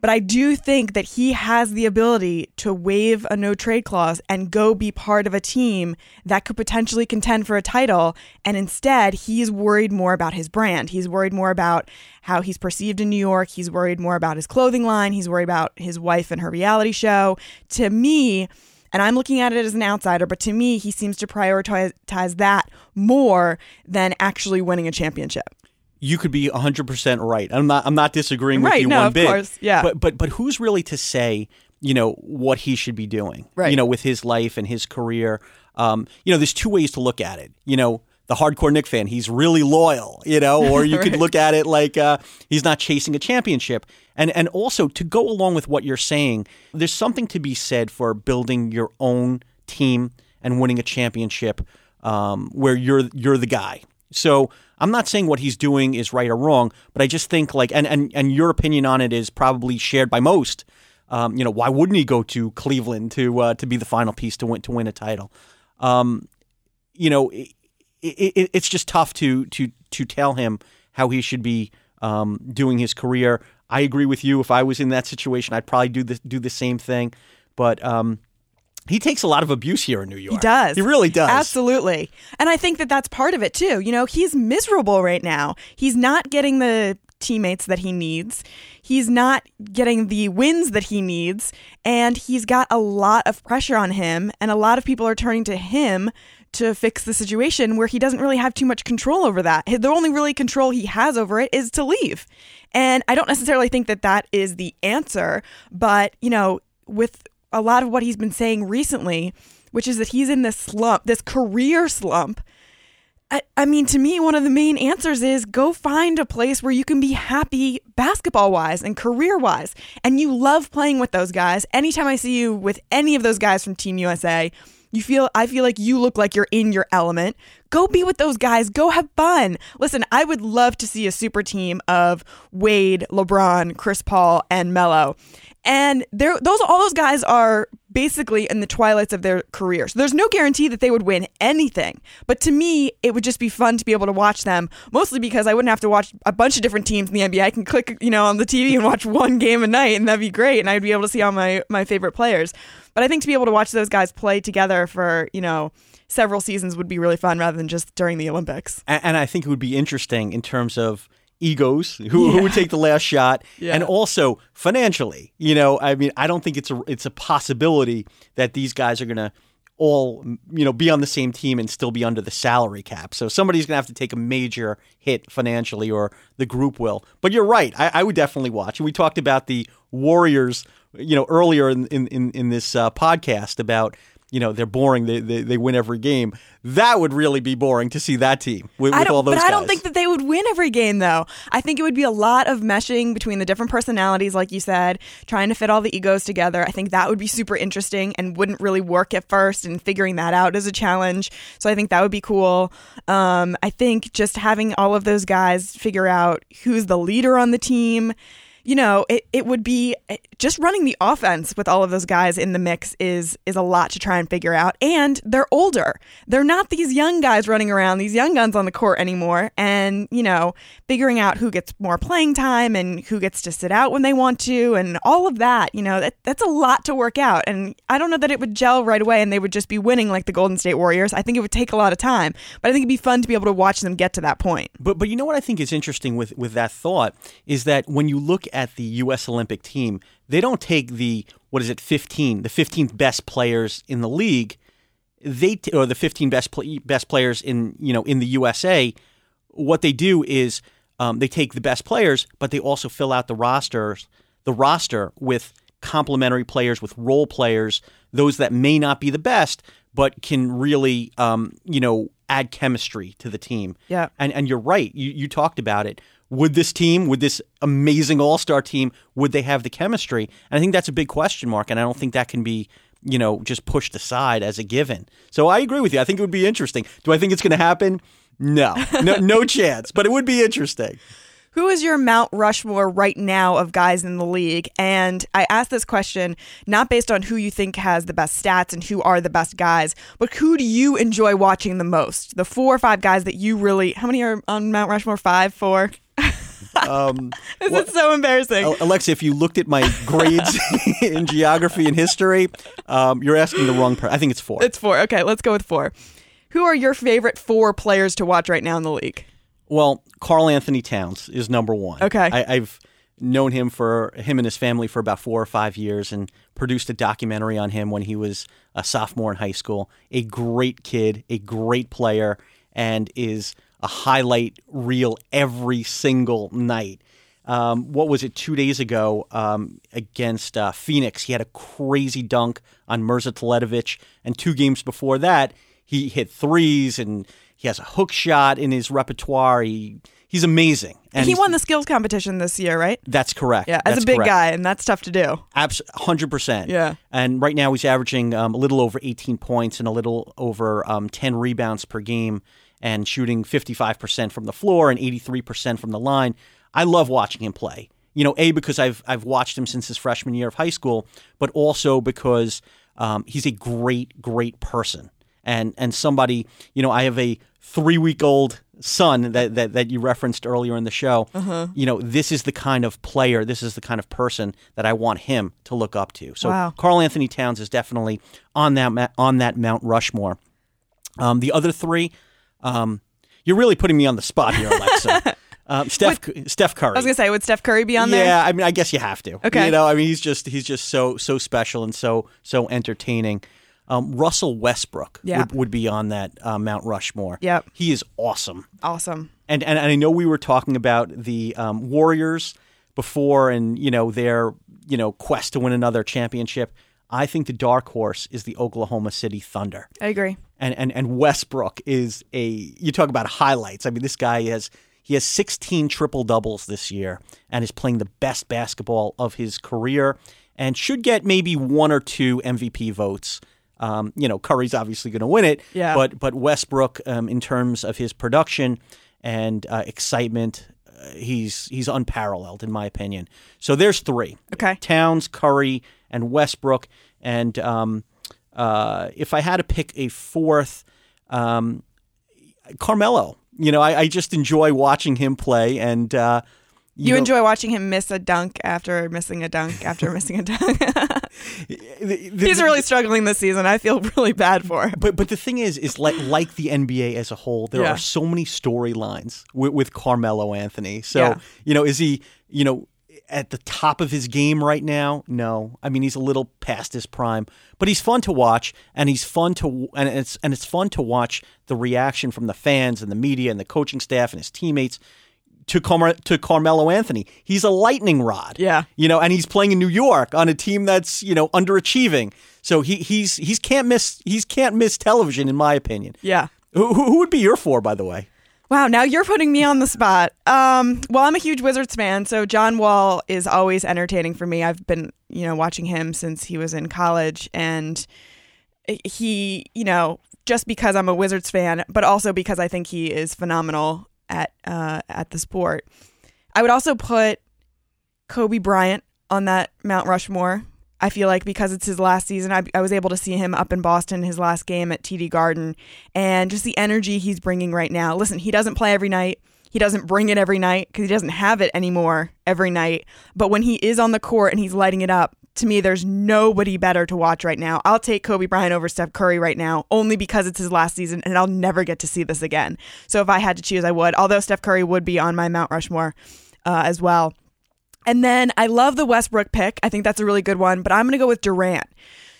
But I do think that he has the ability to waive a no trade clause and go be part of a team that could potentially contend for a title. And instead, he's worried more about his brand. He's worried more about how he's perceived in New York. He's worried more about his clothing line. He's worried about his wife and her reality show. To me, and I'm looking at it as an outsider, but to me, he seems to prioritize that more than actually winning a championship you could be 100% right. I'm not I'm not disagreeing with right, you no, one of bit. Course, yeah. But but but who's really to say, you know, what he should be doing? Right. You know, with his life and his career. Um, you know, there's two ways to look at it. You know, the hardcore Knick fan, he's really loyal, you know, or you [laughs] Right. could look at it like uh, he's not chasing a championship. And and also to go along with what you're saying, there's something to be said for building your own team and winning a championship um, where you're you're the guy. So I'm not saying what he's doing is right or wrong, but I just think like and and and your opinion on it is probably shared by most. Um, you know, why wouldn't he go to Cleveland to uh, to be the final piece to win to win a title? Um, you know, it, it, it's just tough to to to tell him how he should be um, doing his career. I agree with you. If I was in that situation, I'd probably do the do the same thing. But um, he takes a lot of abuse here in New York. He does. He really does. Absolutely. And I think that that's part of it too. You know, he's miserable right now. He's not getting the teammates that he needs. He's not getting the wins that he needs. And he's got a lot of pressure on him. And a lot of people are turning to him to fix the situation where he doesn't really have too much control over that. The only really control he has over it is to leave. And I don't necessarily think that that is the answer, but, you know, with a lot of what he's been saying recently, which is that he's in this slump, this career slump. I, I mean, to me, one of the main answers is go find a place where you can be happy basketball wise and career wise. And you love playing with those guys. Anytime I see you with any of those guys from Team USA, you feel I feel like you look like you're in your element. Go be with those guys. Go have fun. Listen, I would love to see a super team of Wade, LeBron, Chris Paul, and Melo. And there those all those guys are basically in the twilights of their careers. There's no guarantee that they would win anything. But to me, it would just be fun to be able to watch them, mostly because I wouldn't have to watch a bunch of different teams in the NBA. I can click, you know, on the TV and watch one game a night and that'd be great and I'd be able to see all my my favorite players. But I think to be able to watch those guys play together for, you know, several seasons would be really fun rather than just during the Olympics. And, and I think it would be interesting in terms of egos who, yeah. who would take the last shot yeah. and also financially you know i mean i don't think it's a it's a possibility that these guys are going to all you know be on the same team and still be under the salary cap so somebody's going to have to take a major hit financially or the group will but you're right i, I would definitely watch and we talked about the warriors you know earlier in in, in this uh, podcast about you know they're boring. They, they, they win every game. That would really be boring to see that team with, with all those. But guys. I don't think that they would win every game, though. I think it would be a lot of meshing between the different personalities, like you said, trying to fit all the egos together. I think that would be super interesting and wouldn't really work at first, and figuring that out is a challenge. So I think that would be cool. Um, I think just having all of those guys figure out who's the leader on the team you know, it, it would be just running the offense with all of those guys in the mix is is a lot to try and figure out. And they're older. They're not these young guys running around, these young guns on the court anymore. And, you know, figuring out who gets more playing time and who gets to sit out when they want to and all of that, you know, that, that's a lot to work out. And I don't know that it would gel right away and they would just be winning like the Golden State Warriors. I think it would take a lot of time. But I think it'd be fun to be able to watch them get to that point. But but you know what I think is interesting with with that thought is that when you look at the U.S. Olympic team, they don't take the what is it, fifteen, the fifteenth best players in the league. They t- or the fifteen best pl- best players in you know in the USA. What they do is um, they take the best players, but they also fill out the rosters, the roster with complementary players, with role players, those that may not be the best, but can really, um, you know, add chemistry to the team. Yeah. And and you're right. You you talked about it would this team, would this amazing all star team, would they have the chemistry? And I think that's a big question mark, and I don't think that can be you know just pushed aside as a given. So I agree with you. I think it would be interesting. Do I think it's going to happen? No, no, no [laughs] chance. But it would be interesting. Who is your Mount Rushmore right now of guys in the league? And I ask this question not based on who you think has the best stats and who are the best guys, but who do you enjoy watching the most? The four or five guys that you really, how many are on Mount Rushmore? Five, four? Um, [laughs] this well, is so embarrassing. Alexa, if you looked at my grades [laughs] [laughs] in geography and history, um, you're asking the wrong person. I think it's four. It's four. Okay, let's go with four. Who are your favorite four players to watch right now in the league? Well, Karl-Anthony Towns is number one. Okay. I, I've known him for him and his family for about four or five years and produced a documentary on him when he was a sophomore in high school. A great kid, a great player, and is a highlight reel every single night. Um, what was it two days ago um, against uh, Phoenix? He had a crazy dunk on Mirza Teletovic, and two games before that, he hit threes and he has a hook shot in his repertoire. He he's amazing. And he won the skills competition this year, right? That's correct. Yeah, as that's a big correct. guy, and that's tough to do. hundred percent. Yeah. And right now he's averaging um, a little over eighteen points and a little over um, ten rebounds per game and shooting 55% from the floor and 83% from the line. I love watching him play. You know, A, because I've, I've watched him since his freshman year of high school, but also because um, he's a great, great person. And, and somebody, you know, I have a three week old son that, that, that you referenced earlier in the show. Uh-huh. You know, this is the kind of player, this is the kind of person that I want him to look up to. So wow. Karl-Anthony Towns is definitely on that, on that Mount Rushmore. Um, the other three, um, you're really putting me on the spot here, Alexa. [laughs] Um, Steph Would, Steph Curry. I was gonna say, would Steph Curry be on there? Yeah, I mean, I guess you have to. Okay. You know, I mean, he's just he's just so so special and so so entertaining. Um, Russell Westbrook Yeah. would, would be on that uh, Mount Rushmore. Yep. He is awesome. Awesome. And, and and I know we were talking about the um, Warriors before, and you know their you know quest to win another championship. I think the dark horse is the Oklahoma City Thunder, I agree. And and and Westbrook is a you talk about highlights. I mean, this guy has he has 16 triple doubles this year, and is playing the best basketball of his career, and should get maybe one or two MVP votes. Um, you know, Curry's obviously going to win it, Yeah. but but Westbrook, um, in terms of his production and uh, excitement, uh, he's he's unparalleled in my opinion. So there's three: Okay. Towns, Curry, and Westbrook. And um, uh, if I had to pick a fourth, um, Carmelo. You know, I, I just enjoy watching him play, and uh, You, know, enjoy watching him miss a dunk after missing a dunk after [laughs] missing a dunk. [laughs] the- the- He's really struggling this season. I feel [laughs] really bad for him. But but the thing is, is like like the NBA as a whole, there Yeah. are so many storylines with, with Carmelo Anthony. So Yeah. you know, is he you know at the top of his game right now? No, I mean he's a little past his prime, but he's fun to watch, and he's fun to and it's and it's fun to watch the reaction from the fans and the media and the coaching staff and his teammates. To, Carmel, to Carmelo Anthony, he's a lightning rod. Yeah. you know, and he's playing in New York on a team that's you know underachieving. So he he's he's can't miss he's can't miss television in my opinion. Yeah. Who, who who would be your four, by the way? Wow, now you're putting me on the spot. Um, well, I'm a huge Wizards fan, so John Wall is always entertaining for me. I've been, you know, watching him since he was in college, and he, you know, just because I'm a Wizards fan, but also because I think he is phenomenal at uh, at the sport. I would also put Kobe Bryant on that Mount Rushmore. I feel like because it's his last season, I, I was able to see him up in Boston his last game at TD Garden, and just the energy he's bringing right now. Listen, he doesn't play every night. He doesn't bring it every night because he doesn't have it anymore every night. But when he is on the court and he's lighting it up, to me, there's nobody better to watch right now. I'll take Kobe Bryant over Steph Curry right now, only because it's his last season and I'll never get to see this again. So if I had to choose, I would. Although Steph Curry would be on my Mount Rushmore uh, as well. And then I love the Westbrook pick. I think that's a really good one, but I'm going to go with Durant.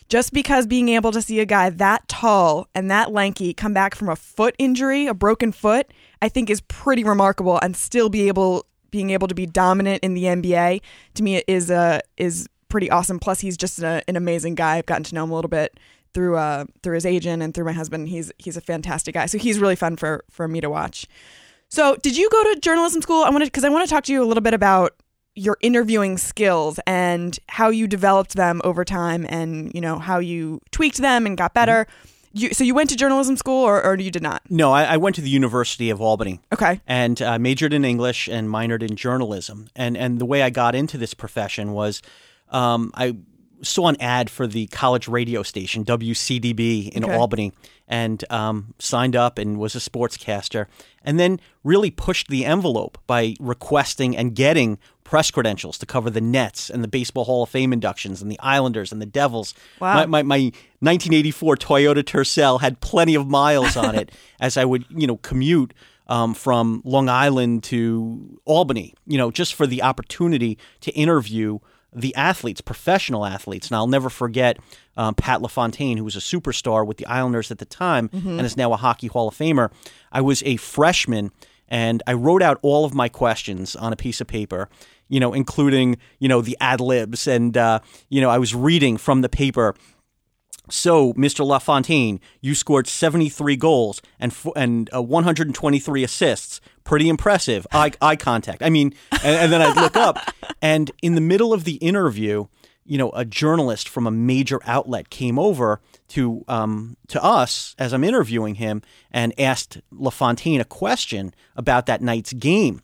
Just because being able to see a guy that tall and that lanky come back from a foot injury, a broken foot, I think is pretty remarkable and still be able being able to be dominant in the NBA to me is uh, is pretty awesome. Plus he's just a, an amazing guy. I've gotten to know him a little bit through uh through his agent and through my husband. He's he's a fantastic guy. So he's really fun for for me to watch. So, did you go to journalism school? I want to because I want to talk to you a little bit about your interviewing skills and how you developed them over time, and you know how you tweaked them and got better. You, so you went to journalism school, or, or you did not? No, I, I went to the University of Albany. Okay. and uh, majored in English and minored in journalism. And and the way I got into this profession was um, I saw an ad for the college radio station WCDB in Okay. Albany and um, signed up and was a sportscaster. And then really pushed the envelope by requesting and getting press credentials to cover the Nets and the Baseball Hall of Fame inductions and the Islanders and the Devils. Wow. My, my, my 1984 Toyota Tercel had plenty of miles on it [laughs] as I would, you know, commute um, from Long Island to Albany, you know, just for the opportunity to interview the athletes, professional athletes. And I'll never forget um, Pat LaFontaine, who was a superstar with the Islanders at the time and is now a Hockey Hall of Famer. I was a freshman and I wrote out all of my questions on a piece of paper, you know, including, you know, the ad libs. And, uh, you know, I was reading from the paper so, Mr. LaFontaine, you scored 73 goals and f- and uh, 123 assists. Pretty impressive. Eye, eye contact. I mean, and, and then I'd look up, [laughs] and in the middle of the interview, you know, a journalist from a major outlet came over to um, to us as I'm interviewing him and asked LaFontaine a question about that night's game.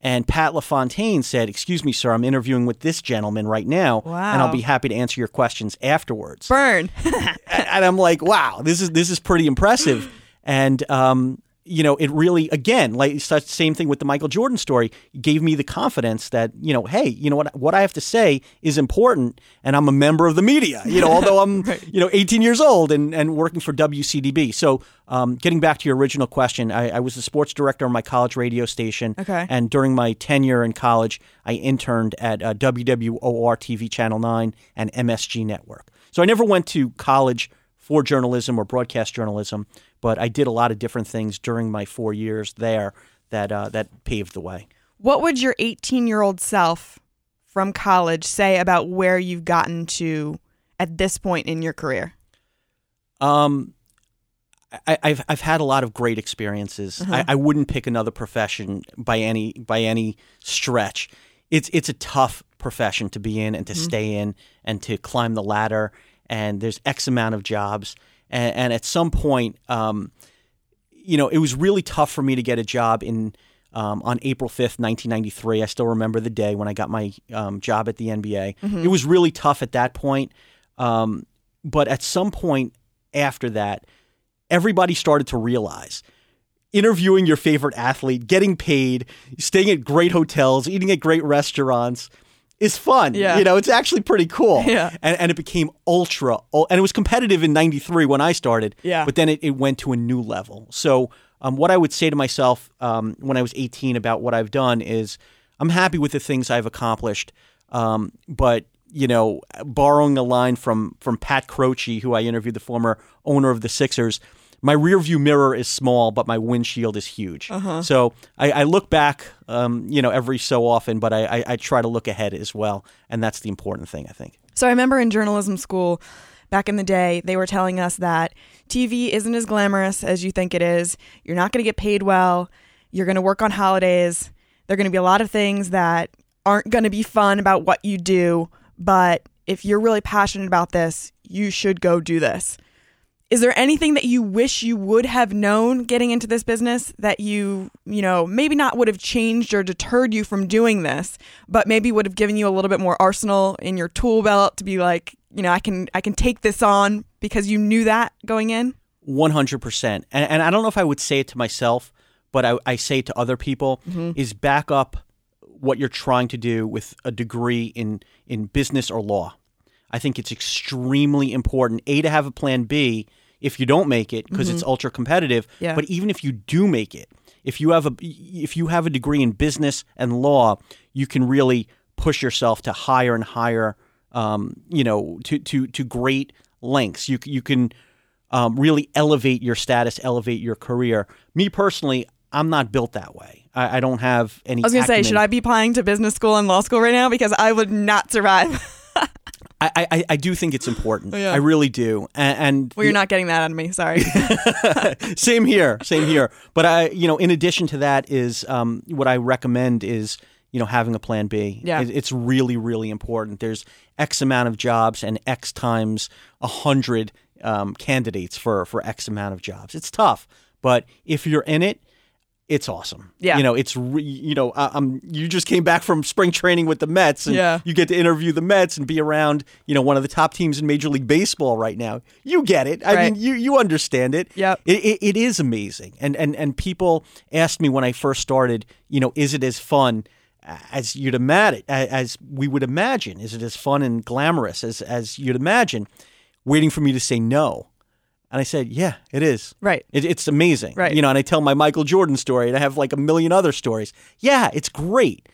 And Pat LaFontaine said, "Excuse me, sir, I'm interviewing with this gentleman right now, and I'll be happy to answer your questions afterwards." Burn. [laughs] and I'm like, wow, this is this is pretty impressive. And um, you know, it really again, like such same thing with the Michael Jordan story, gave me the confidence that you know, hey, you know what, what I have to say is important, and I'm a member of the media. You know, although I'm [laughs] you know 18 years old and and working for WCDB. So, um, getting back to your original question, I, I was the sports director of my college radio station. Okay. And during my tenure in college, I interned at uh, WWOR TV Channel 9 and MSG Network. So I never went to college for journalism or broadcast journalism, but I did a lot of different things during my four years there that uh, that paved the way. What would your 18 year old self from college say about where you've gotten to at this point in your career? Um, I, have I've had a lot of great experiences. Uh-huh. I, I, wouldn't pick another profession by any by any stretch. It's it's a tough profession to be in and to mm-hmm. stay in and to climb the ladder. And there's X amount of jobs. And, and at some point, um, you know, it was really tough for me to get a job in um, on April 5th, 1993. I still remember the day when I got my um, job at the NBA. Mm-hmm. It was really tough at that point. Um, but at some point after that, everybody started to realize interviewing your favorite athlete, getting paid, staying at great hotels, eating at great restaurants is fun. Yeah. You know, it's actually pretty cool. [laughs] Yeah. And, and it became ultra, and it was competitive in 93 when I started. Yeah. But then it, it went to a new level. So, um, what I would say to myself um, when I was 18 about what I've done is I'm happy with the things I've accomplished. Um, but you know, borrowing a line from from Pat Croce, who I interviewed, the former owner of the Sixers, my rear view mirror is small, but my windshield is huge. Uh-huh. So I, I, look back, um, you know, every so often, but I, I, I try to look ahead as well, and that's the important thing, I think. So I remember in journalism school back in the day, they were telling us that TV isn't as glamorous as you think it is. You're not going to get paid well. You're going to work on holidays. There are going to be a lot of things that aren't going to be fun about what you do. But if you're really passionate about this, you should go do this. Is there anything that you wish you would have known getting into this business that you, you know, maybe not would have changed or deterred you from doing this, but maybe would have given you a little bit more arsenal in your tool belt to be like, you know, I can I can take this on because you knew that going in? 100%. And, and I don't know if I would say it to myself, but I, I say it to other people mm-hmm. is back up what you're trying to do with a degree in in business or law. I think it's extremely important a to have a plan B if you don't make it because mm-hmm. it's ultra competitive. Yeah. But even if you do make it, if you have a if you have a degree in business and law, you can really push yourself to higher and higher, um, you know, to to to great lengths. You you can um, really elevate your status, elevate your career. Me personally, I'm not built that way. I, I don't have any. I was gonna say, should I be applying to business school and law school right now because I would not survive. [laughs] I, I, I do think it's important. Yeah. I really do. And, and well, you're not getting that out of me. Sorry. [laughs] same here. Same here. But I, you know, in addition to that, is um, what I recommend is you know having a plan B. Yeah. It, it's really really important. There's X amount of jobs and X times a hundred um, candidates for for X amount of jobs. It's tough, but if you're in it it's awesome. Yeah. You know, it's re- you know, um, you just came back from spring training with the Mets, and yeah. you get to interview the Mets and be around, you know, one of the top teams in Major League Baseball right now. You get it. I right. mean, you you understand it. Yeah. It, it, it is amazing, and and and people asked me when I first started, you know, is it as fun? As you'd imagine, as we would imagine, is it as fun and glamorous as as you'd imagine? Waiting for me to say no, and I said, "Yeah, it is. Right. It, it's amazing. Right. You know." And I tell my Michael Jordan story, and I have like a million other stories. Yeah, it's great.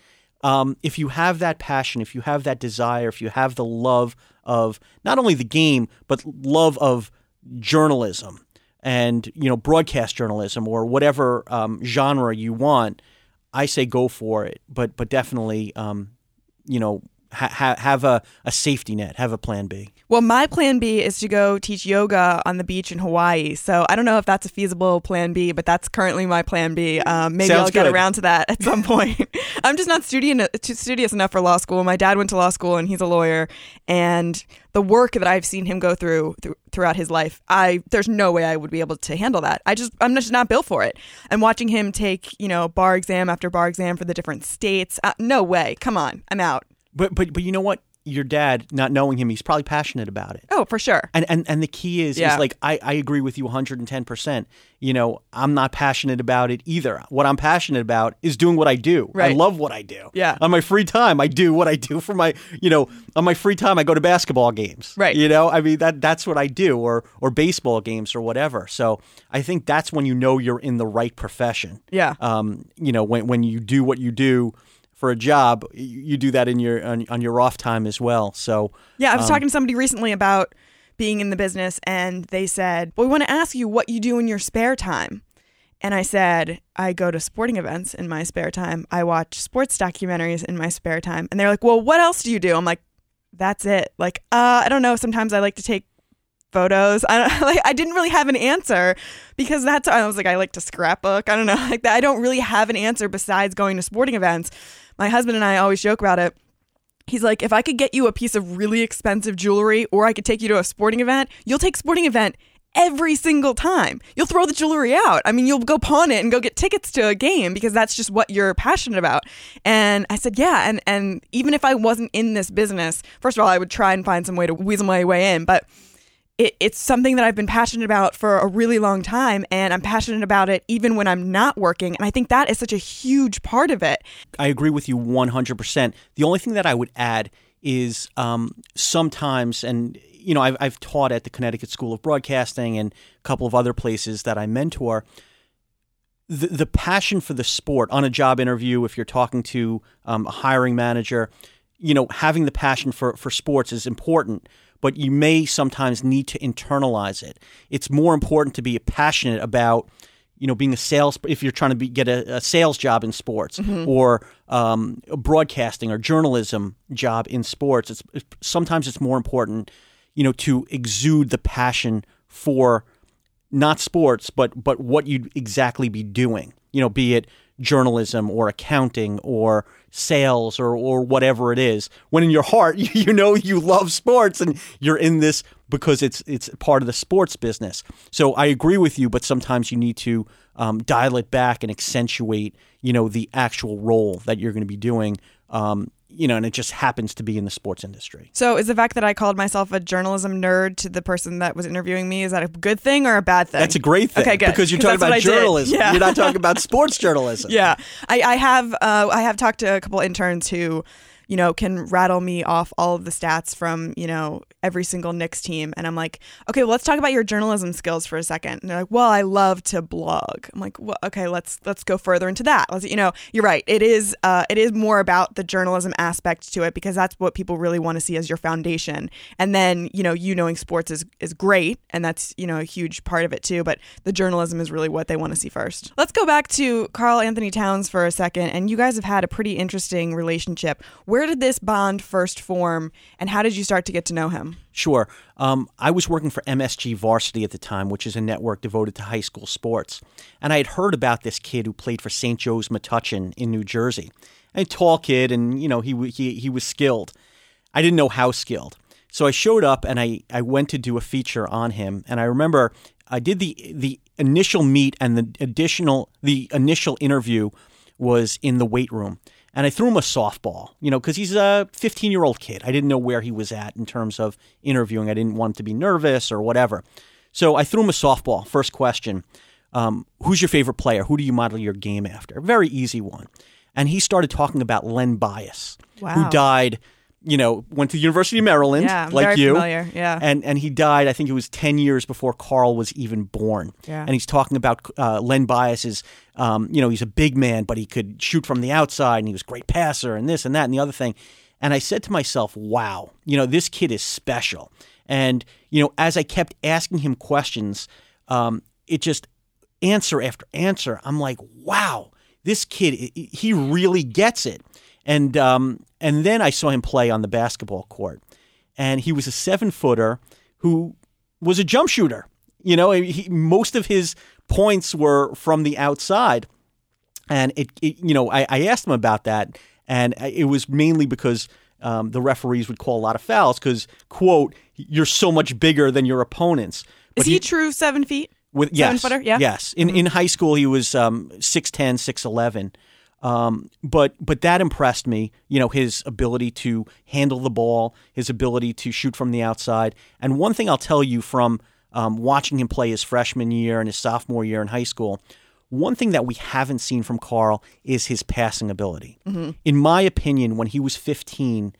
Um, if you have that passion, if you have that desire, if you have the love of not only the game but love of journalism and you know broadcast journalism or whatever um, genre you want, I say go for it. But but definitely, um, you know, ha- have a, a safety net, have a plan B. Well, my plan B is to go teach yoga on the beach in Hawaii. So I don't know if that's a feasible plan B, but that's currently my plan B. Um, maybe Sounds I'll get good. around to that at some [laughs] point. I'm just not studious, studious enough for law school. My dad went to law school and he's a lawyer. And the work that I've seen him go through, through throughout his life, I there's no way I would be able to handle that. I just I'm just not built for it. And watching him take you know bar exam after bar exam for the different states, uh, no way. Come on, I'm out. But but but you know what? Your dad, not knowing him, he's probably passionate about it. Oh, for sure. And and and the key is Yeah. is like I, I agree with you 110%. You know, I'm not passionate about it either. What I'm passionate about is doing what I do. I Right. love what I do. Yeah. On my free time, I do what I do for my, you know, on my free time I go to basketball games. Right. You know, I mean that that's what I do or or baseball games or whatever. So, I think that's when you know you're in the right profession. Yeah. Um, you know, when when you do what you do for a job, you do that in your on, on your off time as well. So Yeah, I was um, talking to somebody recently about being in the business and they said, Well, we want to ask you what you do in your spare time. And I said, I go to sporting events in my spare time. I watch sports documentaries in my spare time. And they're like, Well, what else do you do? I'm like, That's it. Like, uh, I don't know. Sometimes I like to take photos. I [laughs] like I didn't really have an answer because that's I was like I like to scrapbook. I don't know. [laughs] Like that I don't really have an answer besides going to sporting events. My husband and I always joke about it. He's like, if I could get you a piece of really expensive jewelry or I could take you to a sporting event, you'll take sporting event every single time. You'll throw the jewelry out. I mean, you'll go pawn it and go get tickets to a game because that's just what you're passionate about. And I said, yeah. And, and even if I wasn't in this business, first of all, I would try and find some way to weasel my way in. But it, it's something that I've been passionate about for a really long time, and I'm passionate about it even when I'm not working. And I think that is such a huge part of it. I agree with you 100%. The only thing that I would add is um, sometimes, and you know, I've, I've taught at the Connecticut School of Broadcasting and a couple of other places that I mentor. The, the passion for the sport on a job interview, if you're talking to um, a hiring manager, you know, having the passion for, for sports is important but you may sometimes need to internalize it. It's more important to be passionate about you know being a sales if you're trying to be, get a, a, sales job in sports mm-hmm. or um, broadcasting or journalism job in sports it's sometimes it's more important you know to exude the passion for not sports but but what you'd exactly be doing you know be it journalism or accounting or sales or, or whatever it is. When in your heart, [laughs] you know you love sports and you're in this because it's it's part of the sports business. So I agree with you, but sometimes you need to um, dial it back and accentuate, you know, the actual role that you're going to be doing. Um, you know, and it just happens to be in the sports industry. So, is the fact that I called myself a journalism nerd to the person that was interviewing me is that a good thing or a bad thing? That's a great thing. Okay, good. Because you're talking about journalism. Yeah. You're not talking about [laughs] sports journalism. Yeah, I, I have uh, I have talked to a couple interns who you know, can rattle me off all of the stats from, you know, every single Knicks team. And I'm like, okay, well, let's talk about your journalism skills for a second. And they're like, well, I love to blog. I'm like, well, okay, let's let's go further into that. Let's, you know, you're right. It is uh, it is more about the journalism aspect to it because that's what people really want to see as your foundation. And then, you know, you knowing sports is is great, and that's you know a huge part of it too. But the journalism is really what they want to see first. Let's go back to Karl-Anthony Towns for a second. And you guys have had a pretty interesting relationship. Where did this bond first form, and how did you start to get to know him? Sure. Um, I was working for MSG Varsity at the time, which is a network devoted to high school sports. And I had heard about this kid who played for St. Joe's Metuchen in New Jersey. A tall kid, and you know he he he was skilled. I didn't know how skilled, so I showed up and I I went to do a feature on him. And I remember I did the the initial meet and the additional the initial interview was in the weight room and I threw him a softball, you know, because he's a 15 year old kid. I didn't know where he was at in terms of interviewing. I didn't want him to be nervous or whatever. So I threw him a softball. First question um, Who's your favorite player? Who do you model your game after? Very easy one. And he started talking about Len Bias, wow. who died you know, went to the University of Maryland, yeah, like you. Familiar. Yeah. And and he died. I think it was ten years before Karl was even born. Yeah. And he's talking about uh, Len Bias's. Um, you know, he's a big man, but he could shoot from the outside, and he was a great passer, and this and that and the other thing. And I said to myself, "Wow, you know, this kid is special." And you know, as I kept asking him questions, um, it just answer after answer. I'm like, "Wow, this kid, he really gets it." And um, and then I saw him play on the basketball court, and he was a seven footer who was a jump shooter. You know, he, most of his points were from the outside, and it, it you know, I, I, asked him about that, and it was mainly because um, the referees would call a lot of fouls because quote, you're so much bigger than your opponents. But Is he, he true seven feet? With seven yes, footer, yeah. Yes, in mm-hmm. in high school he was um, 6'10", 6'11". Um, but but that impressed me. You know his ability to handle the ball, his ability to shoot from the outside. And one thing I'll tell you from um, watching him play his freshman year and his sophomore year in high school, one thing that we haven't seen from Karl is his passing ability. Mm-hmm. In my opinion, when he was 15,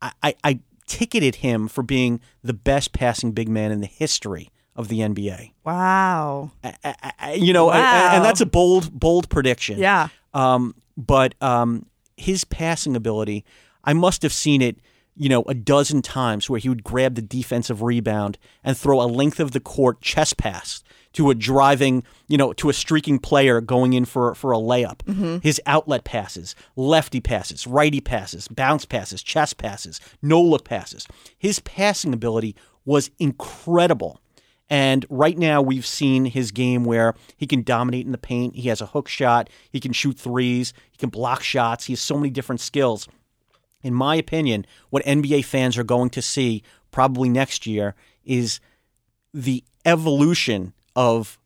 I, I, I ticketed him for being the best passing big man in the history of the NBA. Wow. I, I, you know, wow. and that's a bold, bold prediction. Yeah. Um, but um, his passing ability, I must have seen it, you know, a dozen times where he would grab the defensive rebound and throw a length of the court chest pass to a driving, you know, to a streaking player going in for for a layup. His outlet passes, lefty passes, righty passes, bounce passes, chest passes, no look passes. His passing ability was incredible. And right now, we've seen his game where he can dominate in the paint. He has a hook shot. He can shoot threes. He can block shots. He has so many different skills. In my opinion, what NBA fans are going to see probably next year is the evolution of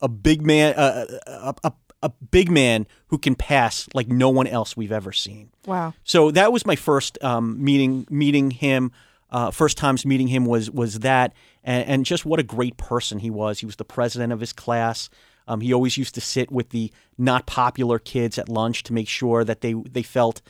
a big man, uh, a, a, a big man who can pass like no one else we've ever seen. Wow. So that was my first um, meeting meeting him. Uh, first times meeting him was was that, and, and just what a great person he was. He was the president of his class. Um, he always used to sit with the not popular kids at lunch to make sure that they they felt,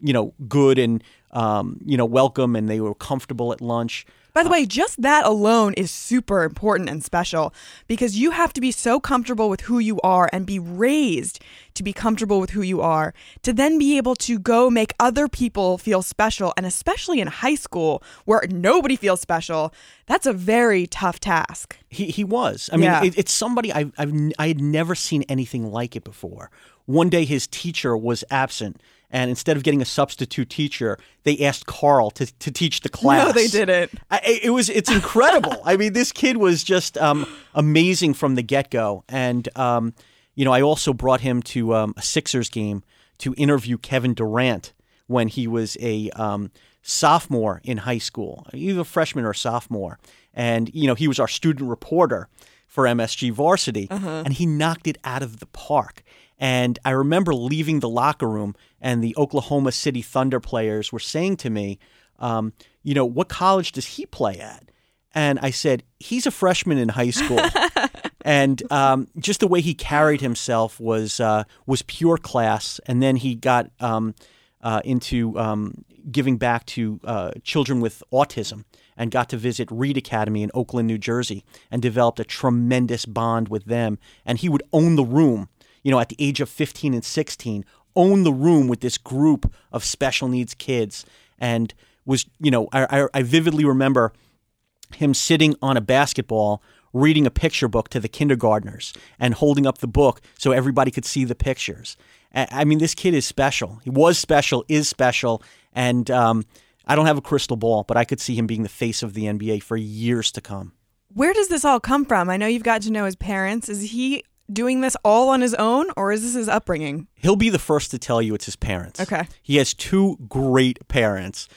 you know, good and um, you know welcome and they were comfortable at lunch. By the way, just that alone is super important and special because you have to be so comfortable with who you are and be raised to be comfortable with who you are to then be able to go make other people feel special. And especially in high school where nobody feels special, that's a very tough task. He he was. I mean, Yeah. it, it's somebody I've, I've I had never seen anything like it before. One day his teacher was absent, and instead of getting a substitute teacher, they asked Karl to, to teach the class. No, they didn't. I, it was it's incredible. [laughs] I mean, this kid was just um, amazing from the get go, and um, you know, I also brought him to um, a Sixers game to interview Kevin Durant when he was a um, sophomore in high school, either freshman or sophomore, and you know, he was our student reporter for MSG Varsity, and he knocked it out of the park. And I remember leaving the locker room, and the Oklahoma City Thunder players were saying to me, um, you know, what college does he play at? And I said, he's a freshman in high school. [laughs] and um, just the way he carried himself was uh, was pure class. And then he got um, uh, into um, giving back to uh, children with autism and got to visit Reed Academy in Oakland, New Jersey, and developed a tremendous bond with them. And he would own the room, you know, at the age of 15 and 16, own the room with this group of special needs kids. And was, you know, I, I, I vividly remember him sitting on a basketball reading a picture book to the kindergartners and holding up the book so everybody could see the pictures. I I mean, this kid is special. He was special, is special, and um, I don't have a crystal ball, but I could see him being the face of the NBA for years to come. Where does this all come from? I know you've got to know his parents. Is he doing this all on his own or is this his upbringing? He'll be the first to tell you it's his parents. Okay. He has two great parents.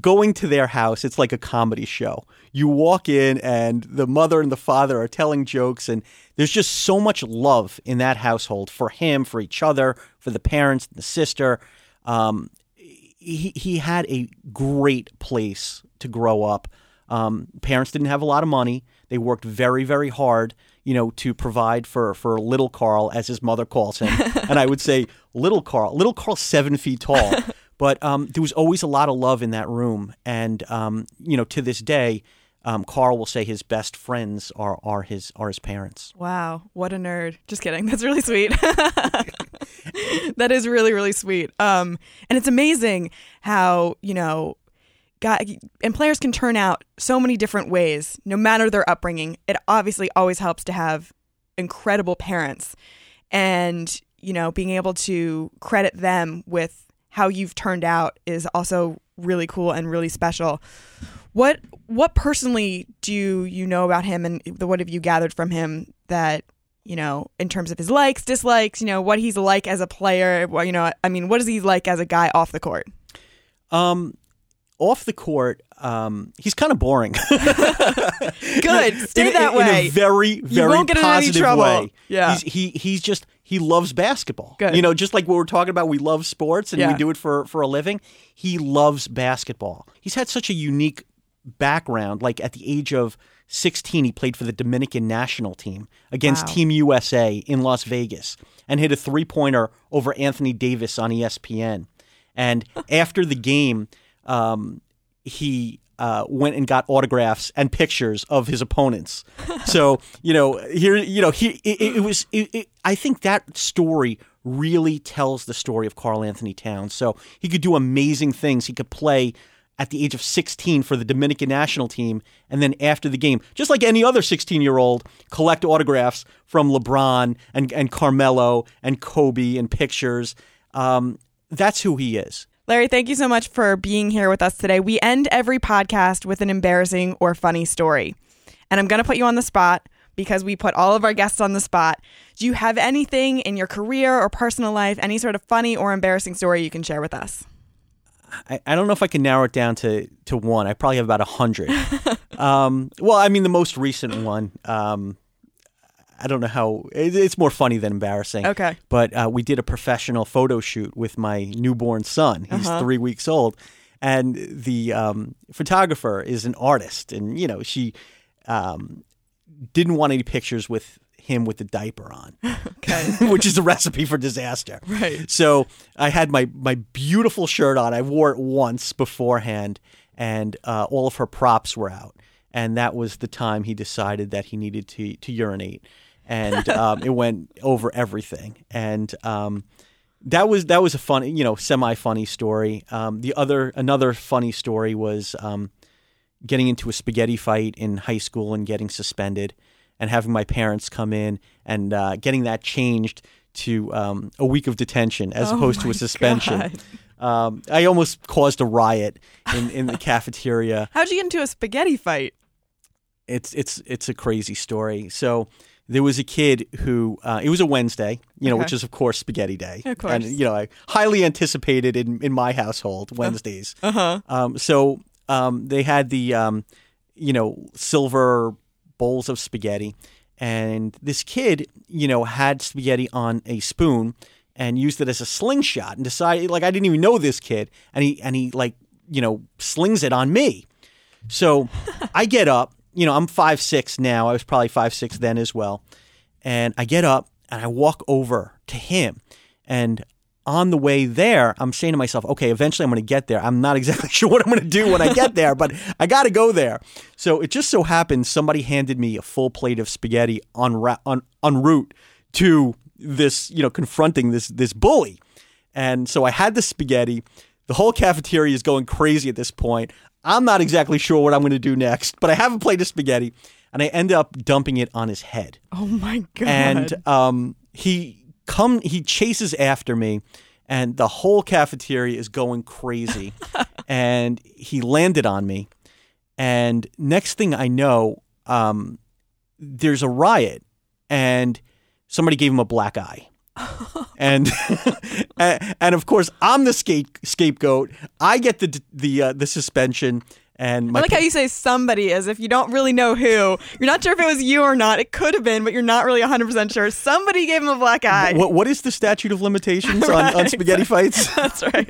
Going to their house, it's like a comedy show. You walk in, and the mother and the father are telling jokes, and there's just so much love in that household for him, for each other, for the parents, the sister. Um, he, he had a great place to grow up. Um, parents didn't have a lot of money. They worked very, very hard, you know, to provide for, for little Karl, as his mother calls him. [laughs] and I would say, little Karl, little Karl, seven feet tall. [laughs] But um, there was always a lot of love in that room. And, um, you know, to this day, um, Karl will say his best friends are, are, his, are his parents. Wow, what a nerd. Just kidding. [laughs] That's really sweet. that is really, really sweet. Um, and it's amazing how, you know, and players can turn out so many different ways, no matter their upbringing. It obviously always helps to have incredible parents. And, you know, being able to credit them with how you've turned out is also really cool and really special. What what personally do you know about him and what have you gathered from him that you know in terms of his likes, dislikes, you know what he's like as a player, you know I mean what is he like as a guy off the court? Um, off the court, um, he's kind of boring. [laughs] Good, stay in, that in- way. In a very, very won't get positive way. Yeah. He's, he he's just he loves basketball. Good. You know, just like what we're talking about, we love sports and Yeah. we do it for for a living. He loves basketball. He's had such a unique background. Like at the age of 16, he played for the Dominican national team against Wow. Team USA in Las Vegas and hit a three pointer over Anthony Davis on ESPN. And after the game, um, he uh, went and got autographs and pictures of his opponents. [laughs] So you know, here you know, he it, it was. It, I think that story really tells the story of Karl-Anthony Towns. So he could do amazing things. He could play at the age of 16 for the Dominican national team, and then after the game, just like any other 16 year old, collect autographs from LeBron and, and Carmelo and Kobe and pictures. Um, that's who he is. Larry, thank you so much for being here with us today. We end every podcast with an embarrassing or funny story. And I'm going to put you on the spot because we put all of our guests on the spot. Do you have anything in your career or personal life, any sort of funny or embarrassing story you can share with us? I, I don't know if I can narrow it down to, to one. I probably have about a hundred. [laughs] um, well, I mean, the most recent one. Um, I don't know how it, it's more funny than embarrassing. Okay. But uh, we did a professional photo shoot with my newborn son. He's Uh-huh. three weeks old, and the um, photographer is an artist, and you know she um, didn't want any pictures with him with the diaper on, [laughs] Okay. [laughs] which is a recipe for disaster. Right. So I had my my beautiful shirt on. I wore it once beforehand, and uh, all of her props were out. And that was the time he decided that he needed to to urinate, and um, it went over everything. And um, that was that was a funny, you know, semi funny story. Um, the other another funny story was um, getting into a spaghetti fight in high school and getting suspended, and having my parents come in and uh, getting that changed to um, a week of detention as Oh opposed to a suspension. Um, I almost caused a riot in, in the cafeteria. [laughs] How'd you get into a spaghetti fight? It's it's it's a crazy story. So there was a kid who uh, it was a Wednesday, you know, Okay. which is of course spaghetti day, Of course. and you know, I highly anticipated in in my household Wednesdays. Uh huh. Um, so um, they had the um, you know silver bowls of spaghetti, and this kid you know had spaghetti on a spoon and used it as a slingshot and decided like I didn't even know this kid, and he and he like you know slings it on me. So I get up, you know, I'm five six now. I was probably five six then as well, and I get up and I walk over to him, and on the way there, I'm saying to myself, okay, eventually I'm going to get there. I'm not [laughs] exactly sure what I'm going to do when I get there, but I got to go there. So it just so happened somebody handed me a full plate of spaghetti ra- en, en route to this, you know, confronting this this bully. And so I had the spaghetti. The whole cafeteria is going crazy at this point. I'm not exactly sure what I'm going to do next, but I have a plate of spaghetti, and I end up dumping it on his head. Oh my god. and um, he come he chases after me and the whole cafeteria is going crazy. [laughs] And he landed on me. And next thing i know um, there's a riot and somebody gave him a black eye [laughs] and and of course i'm the scape, scapegoat i get the the uh, the suspension and I like how you say somebody as if you don't really know who. You're not sure if it was you or not. It could have been, but you're not really 100% sure. Somebody gave him a black eye. what, what is the statute of limitations on, on [laughs] spaghetti fights [laughs] That's right.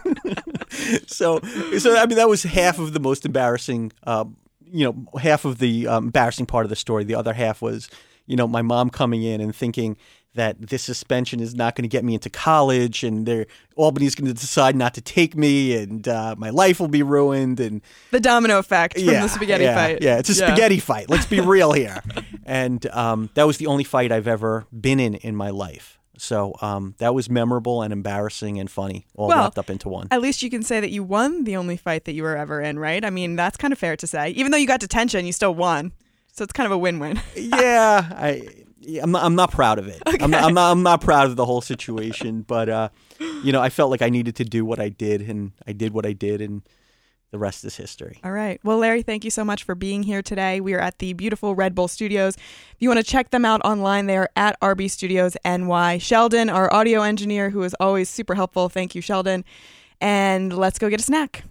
so so I mean that was half of the most embarrassing uh, you know half of the um, embarrassing part of the story the other half was you know my mom coming in and thinking that this suspension is not going to get me into college and they're Albany's going to decide not to take me and uh, my life will be ruined and The domino effect from yeah the spaghetti yeah, fight. yeah it's a spaghetti [laughs] fight let's be real here and um, that was the only fight I've ever been in in my life so um, that was memorable and embarrassing and funny all Well, wrapped up into one At least you can say that you won the only fight that you were ever in, right? I mean, that's kind of fair to say. Even though you got detention, you still won. So it's kind of a win-win. [laughs] yeah, I, yeah, I'm not, I'm not proud of it. I'm, not, I'm not. I'm not proud of the whole situation. [laughs] But uh, you know, I felt like I needed to do what I did, and I did what I did, and the rest is history. All right. Well, Larry, thank you so much for being here today. We are at the beautiful Red Bull Studios. If you want to check them out online, they are at RB Studios NY. Sheldon, our audio engineer, who is always super helpful. Thank you, Sheldon. And let's go get a snack.